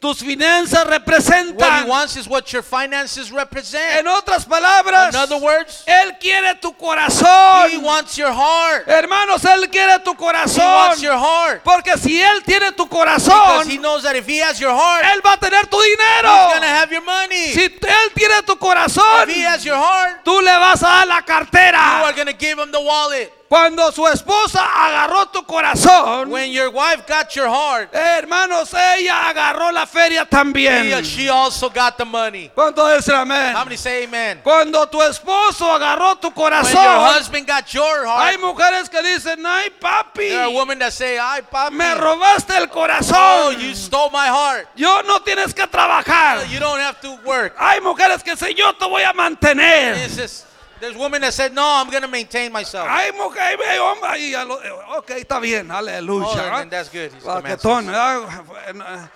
tus finanzas what He representan. wants is what your finances represent. En otras palabras, In other words, él quiere tu corazón. He wants your heart. Hermanos, él quiere tu He corazón. wants your heart. Porque si él tiene tu Because corazón, He knows that if He has your heart, él va a tener tu He's dinero. going to have your money. Si él tiene tu corazón, If He has your heart, tú le vas a dar la you are cartera. to give Him the wallet. Cuando su esposa agarró tu corazón, When your wife got your heart, hermanos, ella agarró la feria también. she also got the money. ¿Cuánto dicen amén? How many say amen? Cuando tu esposo agarró tu When your corazón, husband got your hay heart, mujeres que dicen, ay papi, there are women that say, ay, papi, me robaste el oh, corazón. you stole my heart. Yo no tienes que trabajar. You don't have to work. Hay mujeres que dicen, yo te voy a mantener. There's women that said, no, I'm going to maintain myself. Hay mujeres, hay hombres, ahí, ok, está bien, Oh, aleluya. and, ¿ah? and that's good. He's Baquetón, ¿verdad?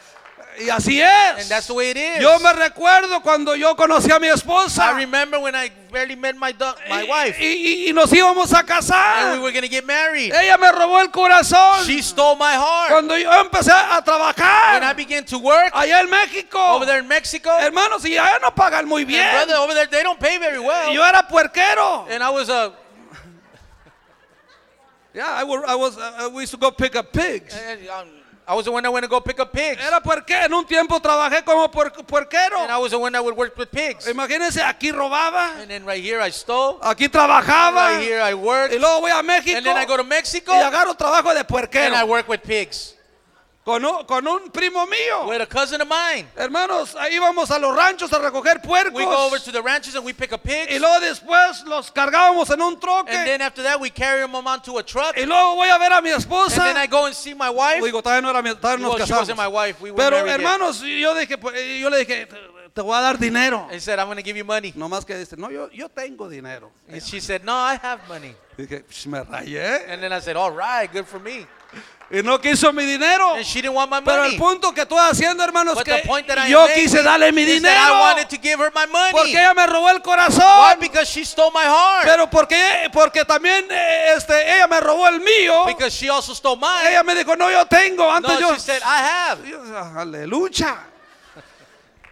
Y así And es. that's the way it is. Yo me recuerdo cuando yo conocí a mi esposa I remember when I barely met my, my y, wife, y- y nos íbamos a and we casar. were to get married. Ella me robó el corazón. She stole my heart. Cuando yo empecé a When I trabajar began to work allá en México, over there in Mexico, hermanos, y allá no pagan muy and bien. brother, over there, they don't pay very well. Yo era puerquero. And I was a, Yeah, I was, I was, uh, we used to go pick up pigs. and, um, I was the one that went to go pick up pigs. Era puerquero. En un tiempo trabajé como puer- puerquero. And I was the one that would work with pigs. Imagínense, aquí robaba, And then right here I stole. aquí trabajaba, Right here I worked. y luego voy a México And then I go to Mexico y agarro trabajo de and I puerquero work with pigs. Con un, con un primo mío. With a cousin of mine. Hermanos, ahí íbamos a los ranchos a recoger We go over puercos to the ranches and we pick up y pigs. luego después los cargábamos en un And troque then after that we carry them onto a truck. y luego voy a ver a mi And esposa. then I go and see my wife. Digo, todavía no era mi, todavía Well, nos she wasn't my casamos. wife. We were Pero married yet. hermanos, yo dije, pues, yo le dije, te, voy a dar dinero. He said, I'm going to give you money. No más que dice, no, yo, yo tengo dinero. And she said, no, I have money. Dije, "Sh, me rayé. And then I said, all right, good for me. Y no quiso mi dinero. And she didn't want my Pero el money. punto que estoy haciendo, hermanos, But que the point that I yo am quise making darle mi is that I dinero. wanted to give her my money. Porque ella me robó el Why? corazón. Because she stole my heart. Pero porque, porque también eh, este, ella me robó el mío. because she also stole mine. Ella me dijo, no, yo tengo. Antes no, yo. she said, I have. Aleluya.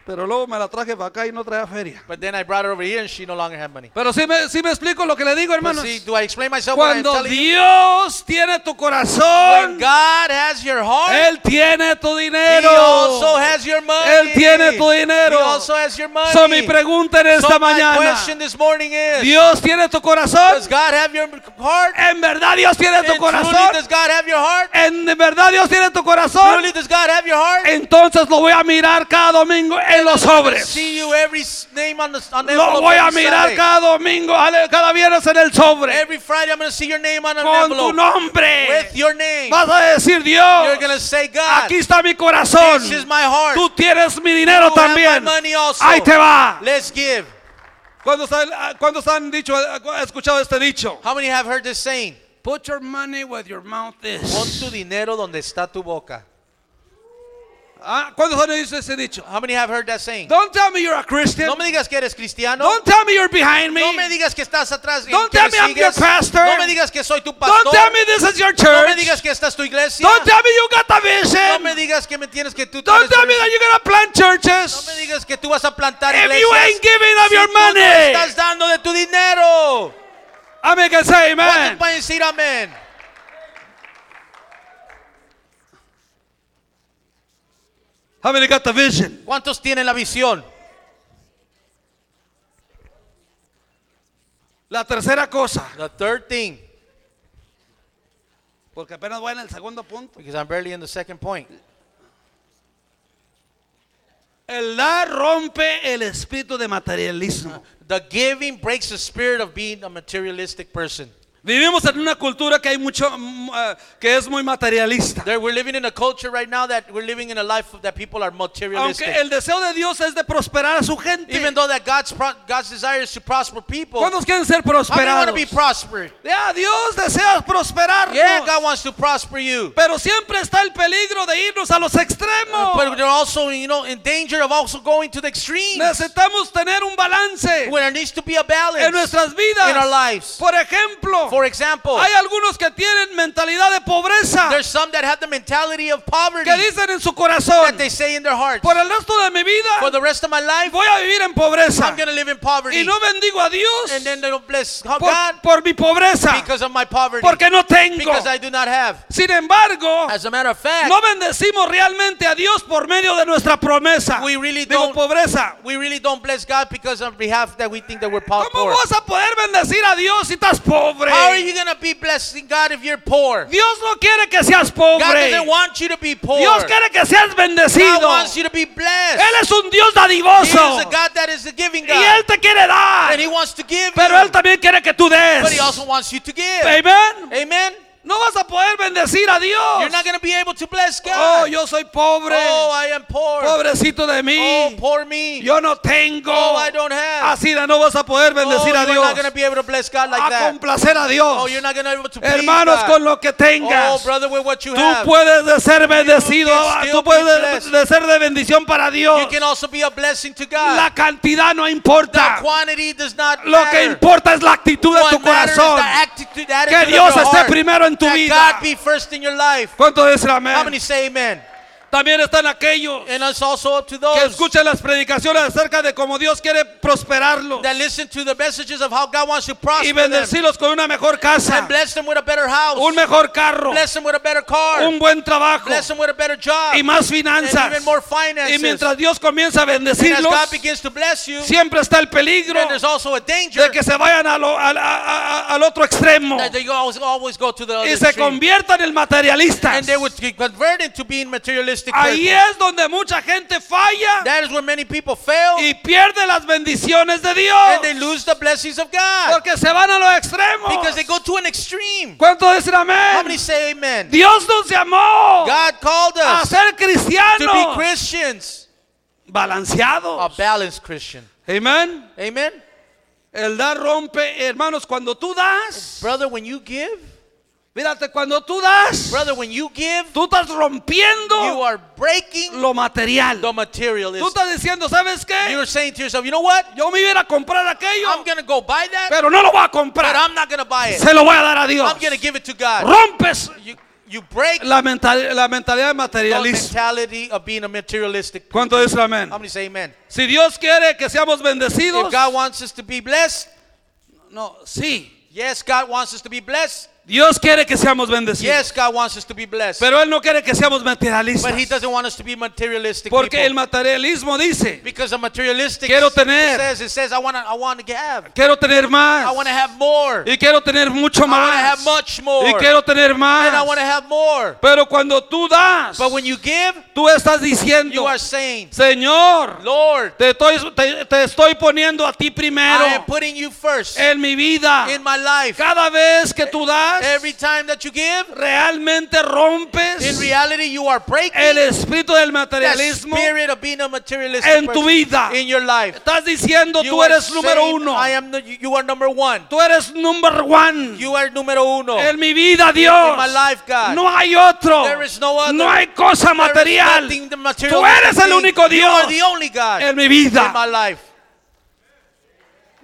Pero luego me la traje para acá y no traía feria. But then I brought her over here and she no longer had money. Pero sí me, sí me explico lo que le digo, hermanos. see, do I explain myself what I'm Cuando you? Dios tiene tu When corazón, God has your heart, Él tiene tu He dinero. also has your money. Él tiene tu dinero. He also has your money. So, mi pregunta en esta so my mañana, question this morning is, ¿Dios tiene tu corazón? does God have your heart? ¿En verdad Dios tiene tu And truly, corazón? does God have your heart? ¿En verdad Dios tiene tu corazón? Truly, does God have your heart? Entonces lo voy a mirar cada domingo en los sobres. Lo voy a mirar cada domingo, cada viernes en el sobre. Every Friday, I'm going to see your name on an Con tu envelope nombre. with your name. Vas a decir, You're going to Dios, say, God, aquí está mi corazón. this is my heart. Tú tienes mi dinero You have my también. money also. Ahí te va. Let's give. ¿Cuántos han, cuántos han dicho, escuchado este dicho? How many have heard this saying? Put your money where your mouth Pon is. tu dinero donde está tu boca. Ah, ¿Cuántos han oído ese dicho? How many have heard that saying? Don't tell me you're a Christian. No me digas que eres cristiano. Don't tell me you're behind me. No me digas que estás atrás. Don't tell me I'm your pastor. No me digas que soy tu Don't pastor. tell me this is your No me church. digas que esta es tu iglesia. Don't tell me you got a No vision. me digas que me tienes que tú Don't tell me that you're gonna plant No me churches. digas que tú vas a plantar If iglesias. you ain't giving of si your no money. estás dando de tu dinero. Say ¿Cuántos amen. pueden decir amén? How many got the vision? ¿Cuántos tienen la visión? La tercera cosa, The third thing, porque apenas voy en el segundo punto. because I'm barely in the second point. El dar rompe el espíritu de materialismo. The giving breaks the spirit of being a materialistic person. Vivimos en una cultura que hay mucho eh, que es muy materialista. There, we're living in a culture right now that we're living in a life that people are materialistic. Aunque el deseo de Dios es de prosperar a su gente. Even though that God's God's desire is to prosper people, ¿Cuántos quieren ser many want prosperados? to be prospered? Ya, Dios desea prosperar. Yeah, God wants to prosper you. Pero siempre está el peligro de irnos a los extremos. But they're also, you know, in danger of also going to the extremes. Necesitamos tener un balance Where there needs to be a balance en nuestras vidas. in our lives. Por ejemplo, For example, hay algunos que tienen mentalidad de pobreza there's some that have the mentality of poverty que dicen en su corazón, that they say in their hearts, por el resto de mi for vida the rest of my life, voy a vivir en pobreza I'm going to live in poverty. y no bendigo a Dios And then they don't bless por, God por mi pobreza because of my poverty. porque no tengo. Because I do not have. Sin embargo, As a matter of fact, no bendecimos realmente a Dios por medio de nuestra promesa. We really Digo don't- pobreza. we really don't bless God because on behalf that we think that we're po- ¿Cómo poor. vas a poder bendecir a Dios si estás pobre? How are you going to be blessing God if you're poor? Dios no quiere que seas pobre. God doesn't want you to be poor. Dios quiere que seas bendecido. God wants you to be blessed. Él es un Dios dadivoso. He is a God that is a giving God. Y Él te quiere dar. And He wants to give Pero you. Él también quiere que tú des. But He also wants you to give. Amen. Amen. No vas a poder bendecir a Dios. You're not going to be able to bless God. Oh, yo soy pobre. Oh, I am poor. Pobrecito de Oh, mí. poor me. Yo no tengo. Oh, I don't have. Así de no vas a poder Oh, bendecir you're a Dios. not going to be able to bless God like a that. complacer a Dios. Oh, you're not going to be able to Hermanos, God. con lo que Oh, tengas. brother, with what you Tú have. puedes de ser bendecido, still tú puedes ser de bendición para Dios. You can also be a blessing to God. La cantidad no the importa. quantity does not Lo que importa es la actitud de tu corazón. the the Que Dios esté primero en tu vida. God be first in your life. ¿Cuánto dicen How many say amen? También están aquellos And it's also up to que those escuchan las predicaciones acerca de cómo Dios quiere prosperarlos that listen to the messages of how God wants to prosper y them bendecirlos con una mejor casa, and bless them with a better house, un mejor carro, bless them with a better car, un buen trabajo bless them with a better job, y más and finanzas. even more Y finances. mientras Dios comienza a and as bendecirlos, God begins to bless you, siempre está el peligro there's also a danger de que se vayan a lo- al, a- a- al otro extremo that they always, always go to the other y se conviertan en materialistas. and they would get converted to being materialistic Ahí persons. es donde mucha gente falla That is where many people fail y pierde las bendiciones de Dios and they lose the blessings of God porque se van a los extremos. because they go to an extreme. ¿Cuánto dicen How many amén? say amen? Dios nos llamó God called a us ser to be cristianos Christians, a balanceados. balanced Christian. Amén. Amen. El dar rompe, hermanos, cuando tú das, Brother, when you give, fíjate, cuando tú das, brother, when you give, tú estás you rompiendo are breaking lo material. the Tú materialism. estás diciendo, ¿sabes qué? You're saying to yourself, you know what? Yo me iba a comprar aquello, I'm to go buy that, pero no lo voy a but comprar. I'm not to buy it. Se lo voy a dar a Dios. I'm to give it to God. Rompes You, you break la, mental- la mentalidad the materialista. mentality of being a materialistic ¿Cuánto dice amén? How many say amen? Si Dios quiere que seamos bendecidos, If God wants us to be blessed, no, sí. yes, God wants us to be blessed. Dios quiere que seamos bendecidos. Yes, God wants us to be blessed. Pero Él no quiere que seamos materialistas. But He doesn't want us to be materialistic Porque el materialismo dice, Because a materialistic Quiero it tener. says, it says, I want to I want to have. quiero tener más. I want to have more. Y quiero tener mucho I want to más. have much more. Y quiero tener And I want más. to have more. Pero cuando tú das, But when you give, tú estás you diciendo, are saying, Señor, Lord, te estoy, te, te estoy poniendo a ti I am primero putting you first en mi vida. in my life. Cada vez que tú das, das, Every time that you give, realmente rompes in reality, you are breaking el espíritu del materialismo. spirit of being a materialistic en tu vida. in your life. Estás diciendo You tú are eres número uno. I am. You are number one. Tú eres number one. You are número uno. En mi vida, Dios. In my life, God. No hay otro. There is no other. No hay cosa There is material. the material Tú eres el único You are Dios the only God en mi in vida. my life.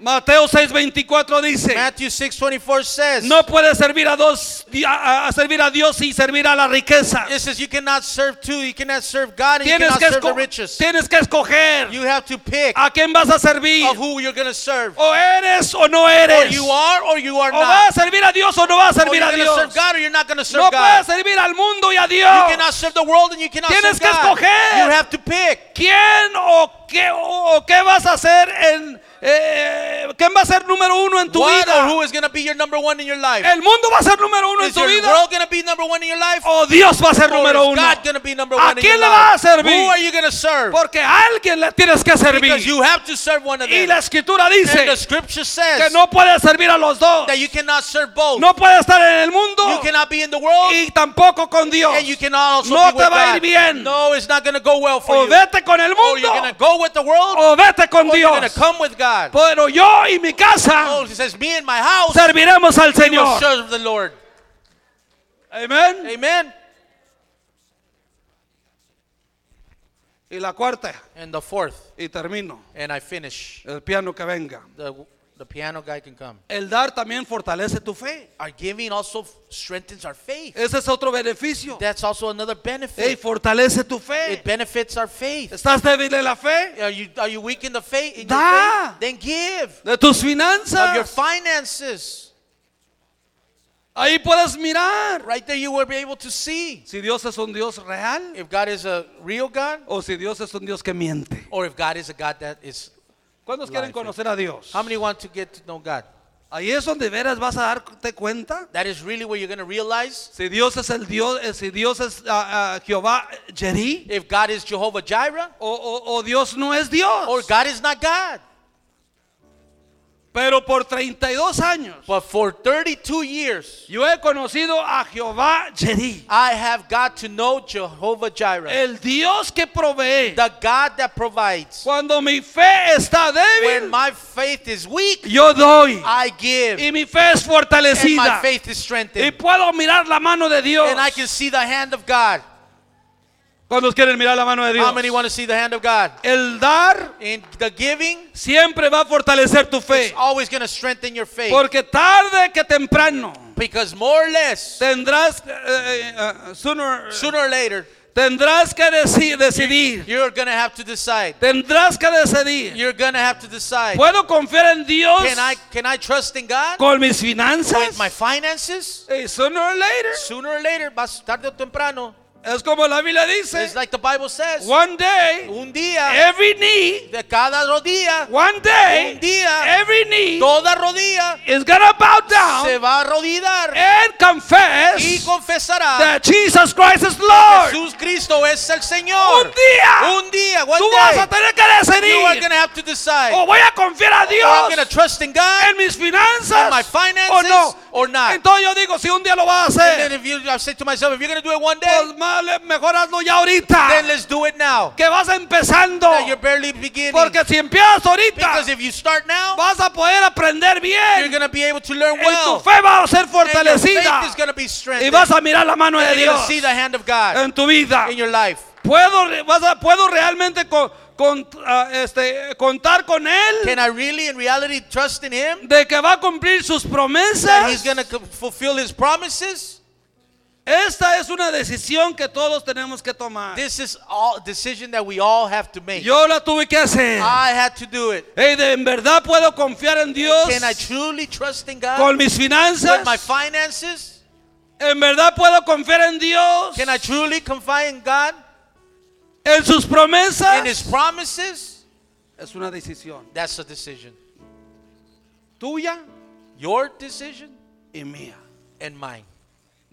Mateo 6:24 dice, Matthew 6:24 says, no puedes servir a dos a, a servir a Dios y servir a la riqueza. it says you cannot serve two. You cannot serve God and you Tienes cannot que, serve the riches. tienes que escoger You have to pick a quién vas a servir. of who you're going to serve. O eres o no Or eres. you are or you are O vas not. a servir a Dios o no vas a Or servir a Dios. serve God or you're not going to serve No puedes God. servir al mundo y a You Dios. cannot serve the world and you cannot Tienes serve que God. escoger. You have to pick. ¿Quién o qué, o qué vas a hacer en... eh, ¿Quién va a ser número uno en tu What or vida? who is to be your number one in your life? ¿El mundo va a ser número uno en Is tu your vida? world to be number one in your life? ¿O Dios va a ser Or número uno? God to be number ¿A one your quién le vas a servir? Who are you to serve? Porque a alguien le tienes que servir. Because you have to serve one of Y them. la escritura And dice the scripture que says no puedes servir a los dos. that you cannot serve both. No puedes estar en el mundo You cannot be in the world y tampoco con Dios. and you cannot also No be te with va a ir bien. No, it's not to go well for O you. vete con el Or mundo you're going to go with the world o vete con or you're going Dios. to come with God. Pero yo y mi casa Oh, he says, me and my house serviremos al we will Señor. serve the Lord. Amén. Amen. Y la cuarta, And the fourth, y termino, and I finish. el piano que venga. The, the piano guy can come. El dar también fortalece tu fe. Our giving also strengthens our faith. Ese es otro beneficio. That's also another benefit. Ey, fortalece tu fe. It benefits our faith. ¿Estás débil en la fe? Are you, are you weak in the faith? In Da. faith? Then give De tus finanzas. of your finances. Ahí puedes mirar. Right there, you will be able to see Si Dios es un Dios real if God is a real God o si Dios es un Dios que miente. or if God is a God that is. ¿Cuántos quieren conocer a Dios? How many want to get to know God? Ahí es donde veras vas a darte cuenta. That is really where you're going to realize Si Dios es el Dios, eh, si Dios es ah, ah, Jehová Jeri if God is Jehovah Jireh o, o- o Dios no es Dios. or God is not God. Pero por 32 años But for 32 years, yo he conocido a Jehová Jeri, I have got to know Jehovah Jireh, el Dios que provee. the God that provides. Cuando mi fe está When débil, my faith is weak, yo doy I give, y mi fe es and my fortalecida faith is y strengthened, puedo mirar la mano de Dios. and I can see the hand of God. ¿Cuántos quieren mirar la mano de Dios? How many want to see the hand of God? El dar In the giving, siempre va a fortalecer tu it's fe. always going to strengthen your faith. Porque tarde que temprano Because more or less, tendrás, eh, eh, sooner, sooner or later, tendrás que deci- decidir. you're to have to decide. Tendrás que decidir. You're to have to decide. ¿Puedo confiar en Dios Can I can I trust in God con mis finanzas? with my finances? Eh, sooner or later. Sooner or later, más tarde o temprano. Es como la Biblia dice. It's like the Bible says. One day, Un día, every knee, de cada rodilla, one day, un día, every knee toda rodilla is gonna bow down se va a arrodillar and y confess confesará that Jesus Christ is Lord. Jesús Cristo es el Señor. Un día, Un día, one tú vas a day, tener que you are decidir. to have to decide. O voy a confiar a I'm Dios going to trust in God en mis finanzas in my o finances no. or not. Entonces yo digo, si un día lo vas a And then hacer, if you, I say to myself, if you're to do it one day, pues mejor hazlo ya ahorita. then let's do it now. Que vas empezando. You're barely beginning. Porque si empiezas ahorita, Because if you start now, vas a poder aprender you're bien. going to be able to learn Y tu well. fe va a ser And your fortalecida. faith is to be Y strengthened. vas a mirar la mano de And you're going Dios see the hand of God en tu vida. in your life. ¿Puedo, vas a- ¿puedo realmente con- con- ah, este, contar con Él? Can I really, in reality, trust in Him De que va a cumplir sus that promesas. He's going to fulfill His promises? Esta es una decisión que todos tenemos que tomar. This is all decision that we all have to make. Yo la tuve que hacer. I had to do it. Hey, de en verdad puedo confiar en Dios Can I truly trust in God con mis finanzas. with my finances? En verdad puedo confiar en Dios Can I truly confide in God en sus promesas. in His promises? Es una decisión That's a decision. tuya Your decision y mía. and mine.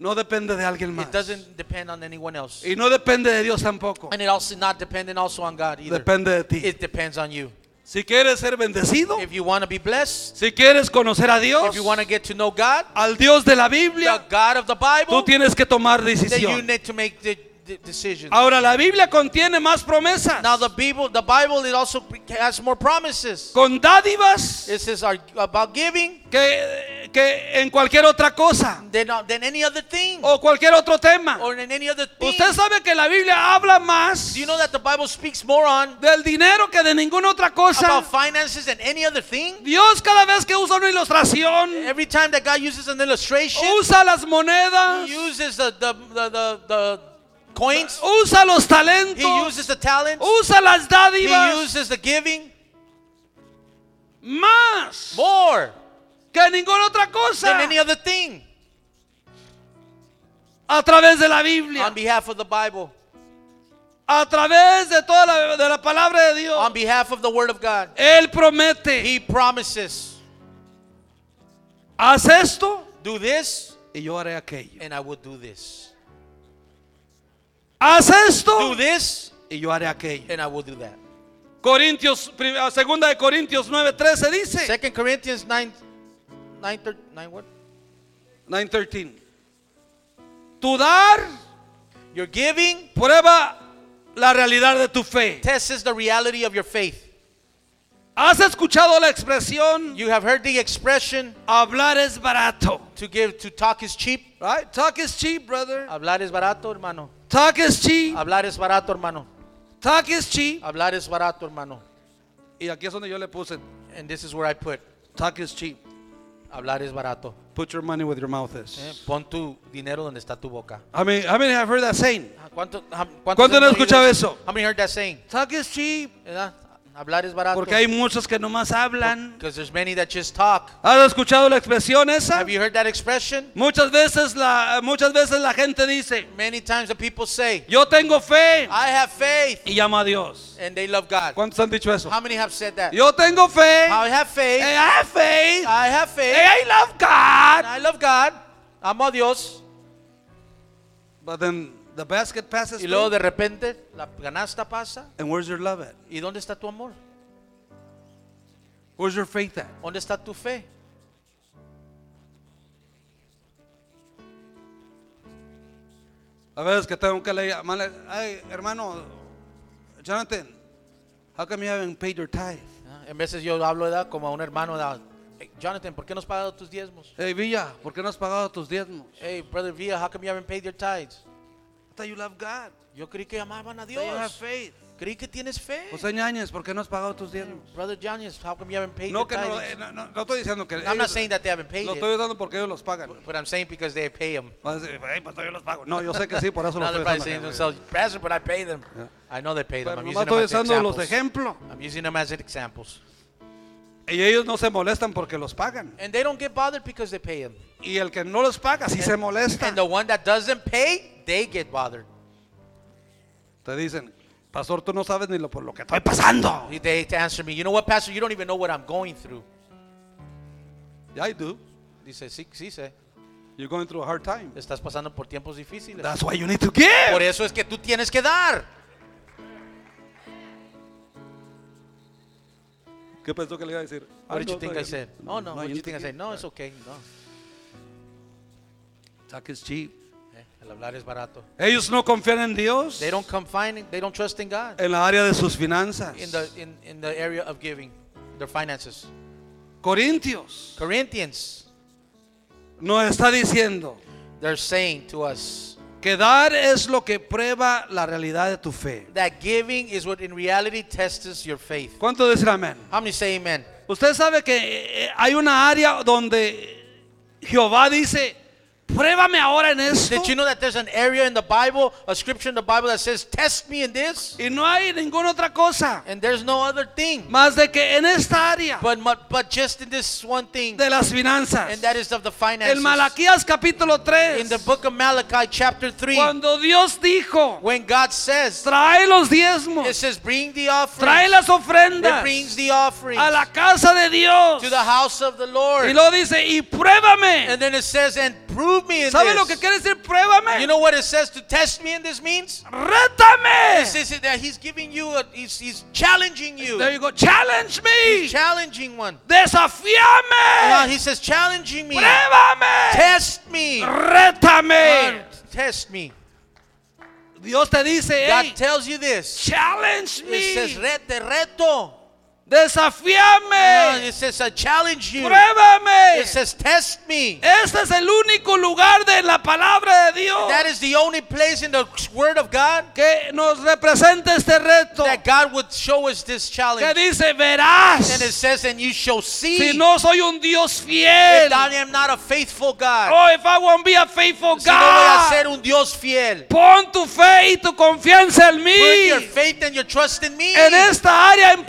No depende de alguien más. It doesn't depend on anyone else. Y no depende de Dios tampoco. And it also not dependent also on God either. Depende de ti. It depends on you. Si quieres ser bendecido, if you want to be blessed, si quieres conocer a Dios, if you want to get to know God, al Dios de la the Biblia, God of the Bible, tú tienes que tomar then you decisión. need to make the, the decisions. Ahora la Biblia contiene más promesas, Now the Bible, the Bible, it also has more promises. con dádivas It says about giving que, que en cualquier otra cosa than, than any other thing o cualquier otro tema. or in any other thing. Usted sabe que la Biblia habla más Do you know that the Bible speaks more on del dinero que de ninguna otra cosa. about finances than any other thing? Dios cada vez que usa una ilustración, Every time that God uses an illustration, usa las monedas, He uses the, the, the, the, the coins, usa los He talentos, uses the talents, usa las He dádivas uses the giving. Más more que ninguna otra cosa. than any other thing. A través de la Biblia, on behalf of the Bible, a través de toda la, de la palabra de Dios. on behalf of the Word of God. Él promete, He promises, haz esto do this, y yo haré aquello. and I will do this. Haz esto Do this, y yo haré aquello. and I will do that. Corintios, ah, segunda de Corintios 9:13 dice, Second Corinthians 9, 9, 9 what? 9:13. Tu dar Your giving prueba la realidad de tu fe. tests the reality of your faith. ¿Has escuchado la expresión You have heard the expression hablar es barato? to give to talk is cheap. Right? Talk is cheap, brother. Hablar es barato, hermano. Talk is cheap. Hablar es barato, hermano. Talk is cheap. Hablar es barato, hermano. Y aquí es donde yo le puse And this is where I put talk is cheap. hablar es barato. Put your money where your mouth is. Eh, Pon tu dinero donde está tu boca. I mean, how many have heard that saying? ¿Cuánto, ha- ¿Cuánto no han hemos escuchado eso? How many heard that saying? Talk is cheap. ¿Verdad? Hablar es barato. Porque hay muchos que nomás hablan. Because there's many that just talk. ¿Has escuchado la expresión esa? Have you heard that expression? Muchas veces la, muchas veces la gente dice, Many times the people say, yo tengo fe I have faith, y llama a Dios. and they love God. ¿Cuántos han dicho eso? How many have said that? Yo tengo fe. I have faith. I have faith. I have faith. I love God. I love God. Amo a Dios. But then the basket passes Y luego de repente la canasta pasa. And where's your love at? ¿Y dónde está tu amor? Where's your faith at? ¿Dónde está tu fe? A veces que tengo que leer, ay, hermano, Jonathan, how come you haven't paid your tithe? Ah, En veces yo hablo ¿verdad? como a un hermano. ¿verdad? Hey, Jonathan, ¿por qué no has pagado tus diezmos? Hey, Villa, ¿por qué no has pagado tus diezmos? Hey, brother Villa, how come you haven't paid your tithes? You love God. Yo creí que amaban a you have Dios. faith. Creí que tienes fe. José Ñañez, ¿por qué no has pagado tus diezmos? Brother Janice, how come you haven't paid No, your que no, tithes? eh, no, no, no estoy diciendo que I'm not ellos- saying that they haven't paid lo it, estoy dando porque ellos los pagan. but I'm saying because they pay them. Vas a decir, "Ay, pues yo los pago. No, yo sé que sí, por eso lo Now they're estoy probably saying to usando. themselves, Pastor, but I pay them. I know they pay them. Pero I'm nomás using them estoy as usando los de examples. ejemplo. I'm using them as examples. Y ellos no se molestan porque los pagan. And they don't get bothered because they pay them. Y el que no los paga sí se molesta. And the one that doesn't pay, they get bothered. Te dicen, pastor, tú no sabes ni lo por lo que estoy pasando. They answer me, you know what, Pastor, you don't even know what I'm going through. Yeah, I do. Dice, sí, sí sé. You're going through a hard time. Estás pasando por tiempos difíciles. That's why you need to give. Por eso es que tú tienes que dar. ¿Qué pensó que le iba a decir? What Ay, did you no, think no, I said? Oh, no. What did you think I said? No, it's okay. No. Talk is cheap. Eh, El hablar es barato. Ellos no confían en Dios They don't confine, they don't trust in God. en la área de sus finanzas. In the, in, in the area of giving, their finances. Corintios Corinthians, nos está diciendo they're saying to us que dar es lo que prueba la realidad de tu fe. that giving is what in reality tests your faith. ¿Cuánto dicen amén? How many say amen? Usted sabe que eh, hay una área donde Jehová dice, pruébame ahora en esto. Did you know that there's an area in the Bible, a scripture in the Bible that says, Test me in this? Y no hay ninguna otra cosa And there's no other thing. más de que en esta área But, mu- but just in this one thing, de las finanzas. and that is of the finances. En Malaquías capítulo In 3, the book of Malachi, chapter 3, cuando Dios dijo, when God says, trae los it diezmos, says, Bring the trae offering. las It ofrendas brings the offering a la casa de Dios. to the house of the Y Lord. lo dice, y pruébame And then it says, And prove me in ¿Sabe this. lo que quiere decir pruébame? You know what it says to test me in this means? Rétame. It says that he's giving you, a, he's, he's challenging you. There you go. Challenge me. He's challenging one. Desafíame. he says, challenging me. Pruébame. Test me. Rétame. Uh, test me. Dios te dice, God hey, tells you this. challenge me. It says. Te reto. Desafíame. Uh, It says, I challenge you. Pruébame. It says, test me. Este es el único lugar de la palabra de Dios That is the only place in the Word of God que nos representa este reto. that God would show us this Que challenge. dice, And it verás, says, and you shall see si no soy un Dios if fiel. I am not a faithful God. Oh, if I won't be a faithful Si no voy a God. ser un Dios fiel. Pon tu fe y tu confianza en Put mí. your faith and your trust in me. En esta área en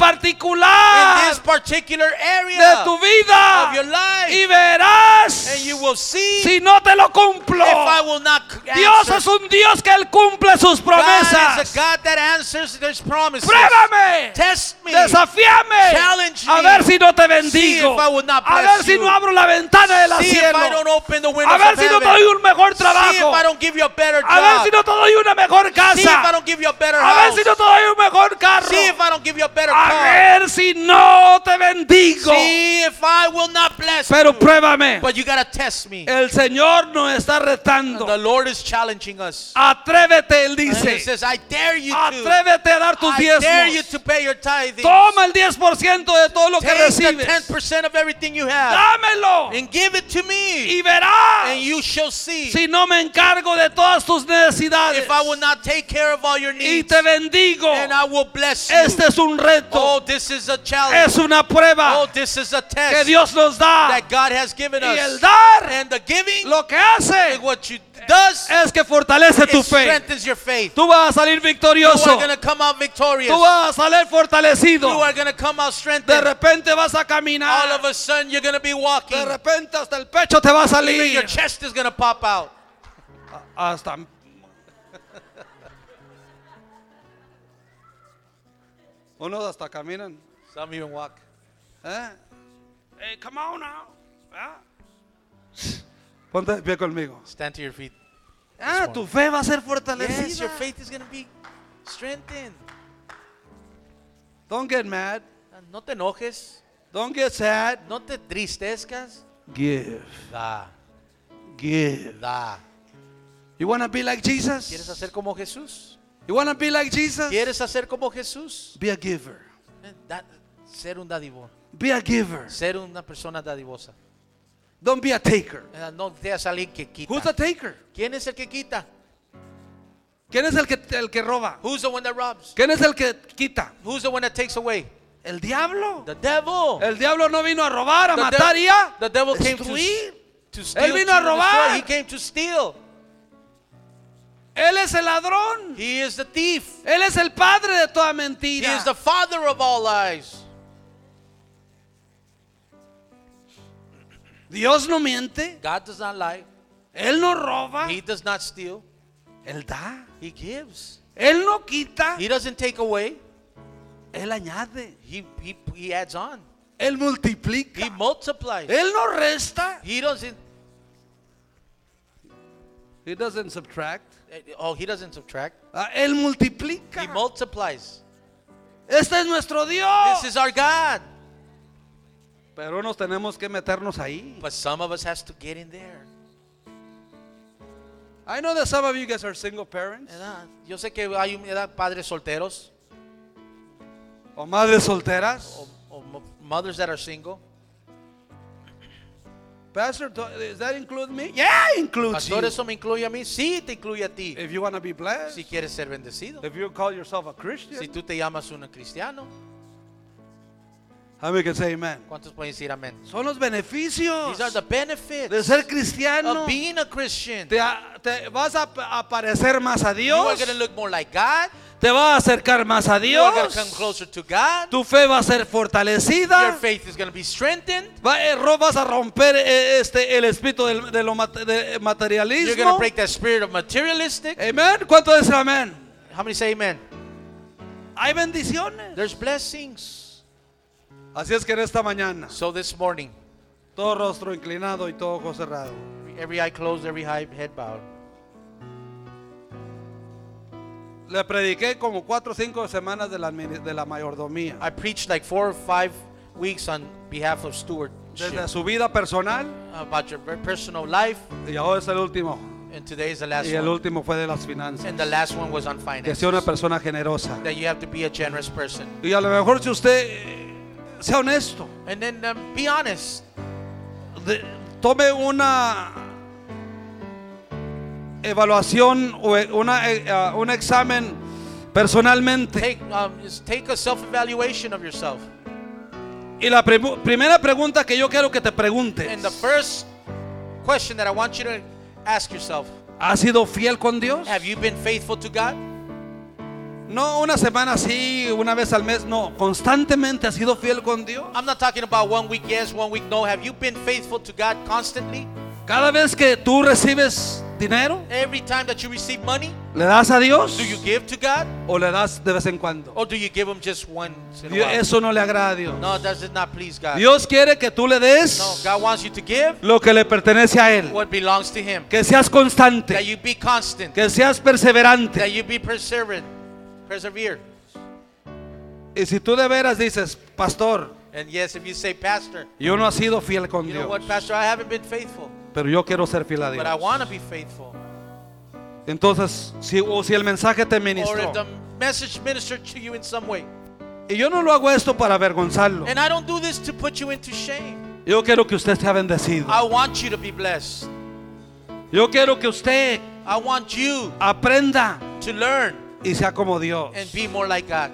in this particular de area tu vida. of your life. Y verás and you will see si no te lo cumplo. if I will not Dios es un Dios que Él cumple sus God is promesas. a God that answers His promises. Pruébame. Test me. Desafíame Challenge a ver si no te See bendigo. if I will not A ver si no abro la ventana de if I don't cielo. open the windows A ver of si no te doy un mejor See if trabajo. I don't give you a better A ver si no te doy una mejor See if I casa. don't give you a better A ver si no te doy un mejor carro. See if I don't give you a better A car. ver si no te bendigo. See if I will not bless Pero you. pruébame. But you gotta test me. El Señor nos está The retando. Lord is challenging us. Atrévete, Él He dice. says, I dare you to. Atrévete a dar tus I dare you to pay your tithing. Toma el 10% de todo lo que Take the recibes. 10% of everything you have Dámelo. and give it to me. Y verás And you shall see si no me encargo de todas tus necesidades. if I will not take care of all your Y needs. te bendigo. And I will bless you. Este es un Oh, this is a challenge. Es una Oh, this is a que test Dios nos da. that God has given Y el us. dar And the giving, lo que hace what you does, es que fortalece tu fe. your faith. Tú vas a salir You victorioso. are going to come out. Tú vas a salir fortalecido. You are come out De repente vas a All caminar. of a sudden, you're going to be walking. De repente hasta el pecho te va a Even your salir. chest is going to pop out. Hasta. Unos hasta caminan. Some even walk. ¿Eh? Hey, come on now. ¿Ah? Ponte de pie conmigo. Stand to your feet. Ah, tu fe va a ser Yes, fortalecida. your faith is going to be strengthened. Don't get mad. No te enojes. Don't get sad. No te tristezcas. Give. Da, Give. da. You want to be like ¿Quieres Jesus? hacer como Jesús? You want to be like Jesus? ¿Quieres hacer como Jesús? Be a giver. Eh, da- ser un dadivo. Be a giver. Ser una persona dadivosa. Don't be a taker. Eh, No seas alguien que quita. Who's the taker? ¿Quién es el que quita? ¿Quién es el que, el que roba? Who's the one that robs? ¿Quién es el que quita? Who's the one that takes away? El diablo. The devil. El diablo no vino a robar, a The matar y a the devil came to, destruir. to steal. Él vino a robar. He came to steal. Él es el ladrón. He is the thief. Él es el padre de toda He mentira. is the father of all lies. Dios no miente. God does not lie. Él no roba. He does not steal. Él da. He gives. Él no quita. He doesn't take away. Él añade. He, he, he adds on. Él multiplica. He multiplies. Él no resta. He doesn't. He doesn't subtract. Oh, he doesn't subtract. Ah, Él multiplica. He multiplies. Este es nuestro Dios. This is our God. Pero nos tenemos que meternos ahí. But some of us has to get in there. I know that some of you guys are single parents ¿verdad? Yo sé que hay ¿verdad? padres solteros o madres solteras. o, o mo- mothers that are single. Pastor, do- does that include me? Yeah, it includes Pastor, you. ¿eso me incluye a mí? Sí, te incluye a ti. If you want to be blessed, Si quieres ser bendecido. if you call yourself a Christian, Si tú te llamas un cristiano. How many can say amen? ¿Cuántos pueden decir amén? Son los beneficios These are the benefits de ser cristiano. of being a Christian. Te, te vas a, a parecer más a You are Dios. going to look more like God. Te vas a acercar más a You are going to come Dios. closer to God. Tu fe va a ser Your fortalecida. faith is going to be strengthened. Va- eh, ro- vas a romper eh, este, el espíritu del, de lo mate- de You're going to materialismo. break that spirit of materialistic. Amén. ¿Cuánto dicen amén? How many say amen? Hay bendiciones. There's blessings. Así es que en esta mañana, So this morning, todo rostro inclinado y todo ojo cerrado. every eye closed, every head bowed. Le prediqué como cuatro o cinco semanas de la, admini- de la mayordomía. I preached like four or five weeks on behalf of stewardship Desde su vida personal about your very personal life, y ahora es el último. and today is the last Y el one. último fue de las finanzas. And the last one was on Que finances. sea una persona generosa. That you have to be a generous person. Y a lo mejor si usted sea honesto, And then um, be honest. de- tome una evaluación o eh, una, eh, ah, un examen personalmente. Take um, just take a self-evaluation of yourself. Y la primu- primera pregunta que yo quiero que te preguntes, And the first question that I want you to ask yourself: ¿has sido fiel con Dios? Have you been faithful to God? No una semana sí, una vez al mes, no, constantemente has sido fiel con Dios. I'm not talking about one week yes, one week no. Have you been faithful to God constantly? Cada vez que tú recibes dinero, Every time that you receive money, ¿le das a Dios do you give to God o le das de vez en cuando? or do you give Him just once in a Dios- while? eso no le agrada a Dios. No, that does not please God. Dios quiere que tú le No, des God wants you to give lo que le pertenece a Él. what belongs to Him. Que seas That constante, you be constant. que seas That perseverante. you be perseverant. Persevere. Y si tú de veras dices, pastor, And yes, if you say, Pastor, yo no he sido fiel con you know Dios, what, Pastor, I haven't been faithful, pero yo quiero ser fiel a but I Dios. want to be faithful. Entonces, si, o si el mensaje te Or ministró, if the message ministered to you in some way. y yo no lo hago esto para avergonzarlo, And I don't do this to put you into shame. yo quiero que usted sea bendecido. I want you to be blessed. Yo quiero que usted I want you aprenda to learn y sea como Dios. and be more like God.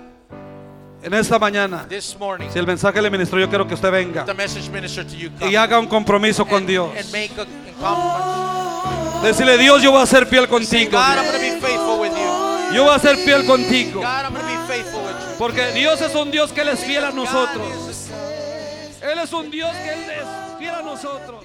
En esta mañana, This morning, si el mensaje le ministró, yo quiero que usted venga you. Y haga un compromiso con and, Dios. and make a, a compromise. Decirle, Dios, yo voy a ser fiel Say, contigo. God. Yo voy a ser fiel contigo. God, I'm going to be faithful with you. Porque Dios es un Dios que Él es fiel a nosotros. Él es un Dios que Él es fiel a nosotros.